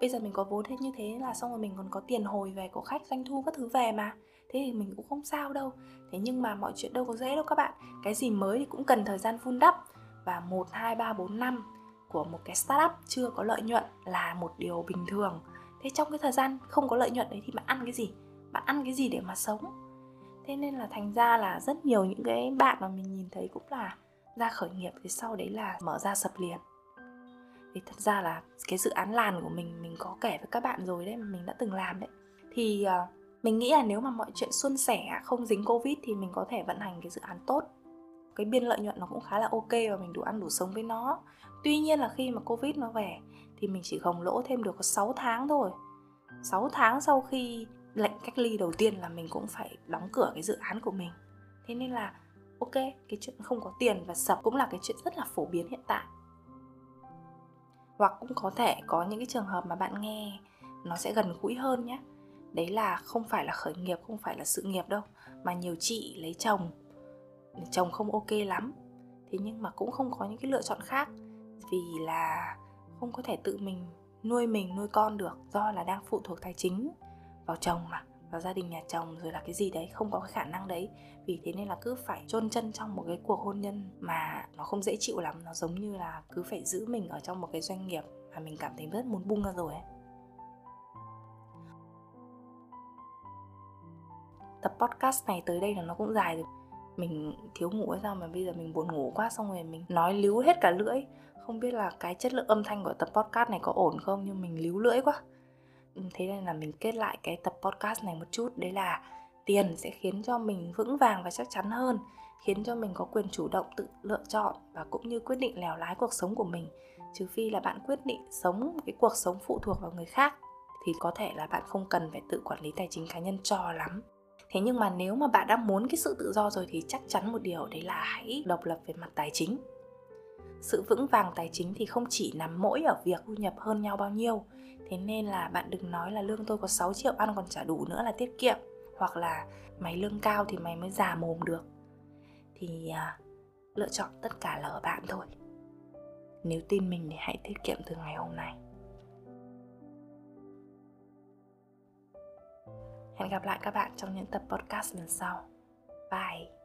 bây giờ mình có vốn hết như thế là xong rồi mình còn có tiền hồi về của khách doanh thu các thứ về mà. Thế thì mình cũng không sao đâu. Thế nhưng mà mọi chuyện đâu có dễ đâu các bạn. Cái gì mới thì cũng cần thời gian vun đắp. Và 1, 2, 3, 4 năm của một cái startup chưa có lợi nhuận là một điều bình thường. Thế trong cái thời gian không có lợi nhuận đấy thì bạn ăn cái gì? Bạn ăn cái gì để mà sống? Thế nên là thành ra là rất nhiều những cái bạn mà mình nhìn thấy cũng là ra khởi nghiệp thì sau đấy là mở ra sập liền. Thì thật ra là cái dự án làn của mình mình có kể với các bạn rồi đấy mình đã từng làm đấy. Thì uh, mình nghĩ là nếu mà mọi chuyện suôn sẻ không dính covid thì mình có thể vận hành cái dự án tốt. Cái biên lợi nhuận nó cũng khá là ok và mình đủ ăn đủ sống với nó. Tuy nhiên là khi mà covid nó về thì mình chỉ gồng lỗ thêm được có 6 tháng thôi. 6 tháng sau khi lệnh cách ly đầu tiên là mình cũng phải đóng cửa cái dự án của mình. Thế nên là, ok, cái chuyện không có tiền và sập cũng là cái chuyện rất là phổ biến hiện tại. Hoặc cũng có thể có những cái trường hợp mà bạn nghe nó sẽ gần gũi hơn nhé. Đấy là không phải là khởi nghiệp, không phải là sự nghiệp đâu, mà nhiều chị lấy chồng. Chồng không ok lắm. Thế nhưng mà cũng không có những cái lựa chọn khác, vì là không có thể tự mình nuôi mình, nuôi con được, do là đang phụ thuộc tài chính vào chồng mà, vào gia đình nhà chồng rồi là cái gì đấy, không có cái khả năng đấy. Vì thế nên là cứ phải chôn chân trong một cái cuộc hôn nhân mà nó không dễ chịu lắm, nó giống như là cứ phải giữ mình ở trong một cái doanh nghiệp mà mình cảm thấy rất muốn bung ra rồi ấy. Tập podcast này tới đây là nó cũng dài rồi. Mình thiếu ngủ hay sao mà bây giờ mình buồn ngủ quá, xong rồi mình nói líu hết cả lưỡi. Không biết là cái chất lượng âm thanh của tập podcast này có ổn không, nhưng mình líu lưỡi quá thế nên là mình kết lại cái tập podcast này một chút. Đấy là tiền sẽ khiến cho mình vững vàng và chắc chắn hơn, khiến cho mình có quyền chủ động tự lựa chọn và cũng như quyết định lèo lái cuộc sống của mình. Trừ phi là bạn quyết định sống cái cuộc sống phụ thuộc vào người khác, thì có thể là bạn không cần phải tự quản lý tài chính cá nhân cho lắm. Thế nhưng mà nếu mà bạn đã muốn cái sự tự do rồi thì chắc chắn một điều đấy là hãy độc lập về mặt tài chính. Sự vững vàng tài chính thì không chỉ nằm mỗi ở việc thu nhập hơn nhau bao nhiêu thế nên là bạn đừng nói là lương tôi có 6 triệu ăn còn trả đủ nữa là tiết kiệm. Hoặc là mày lương cao thì mày mới già mồm được. Thì à, lựa chọn tất cả là ở bạn thôi. Nếu tin mình thì hãy tiết kiệm từ ngày hôm nay. Hẹn gặp lại các bạn trong những tập podcast lần sau. Bye!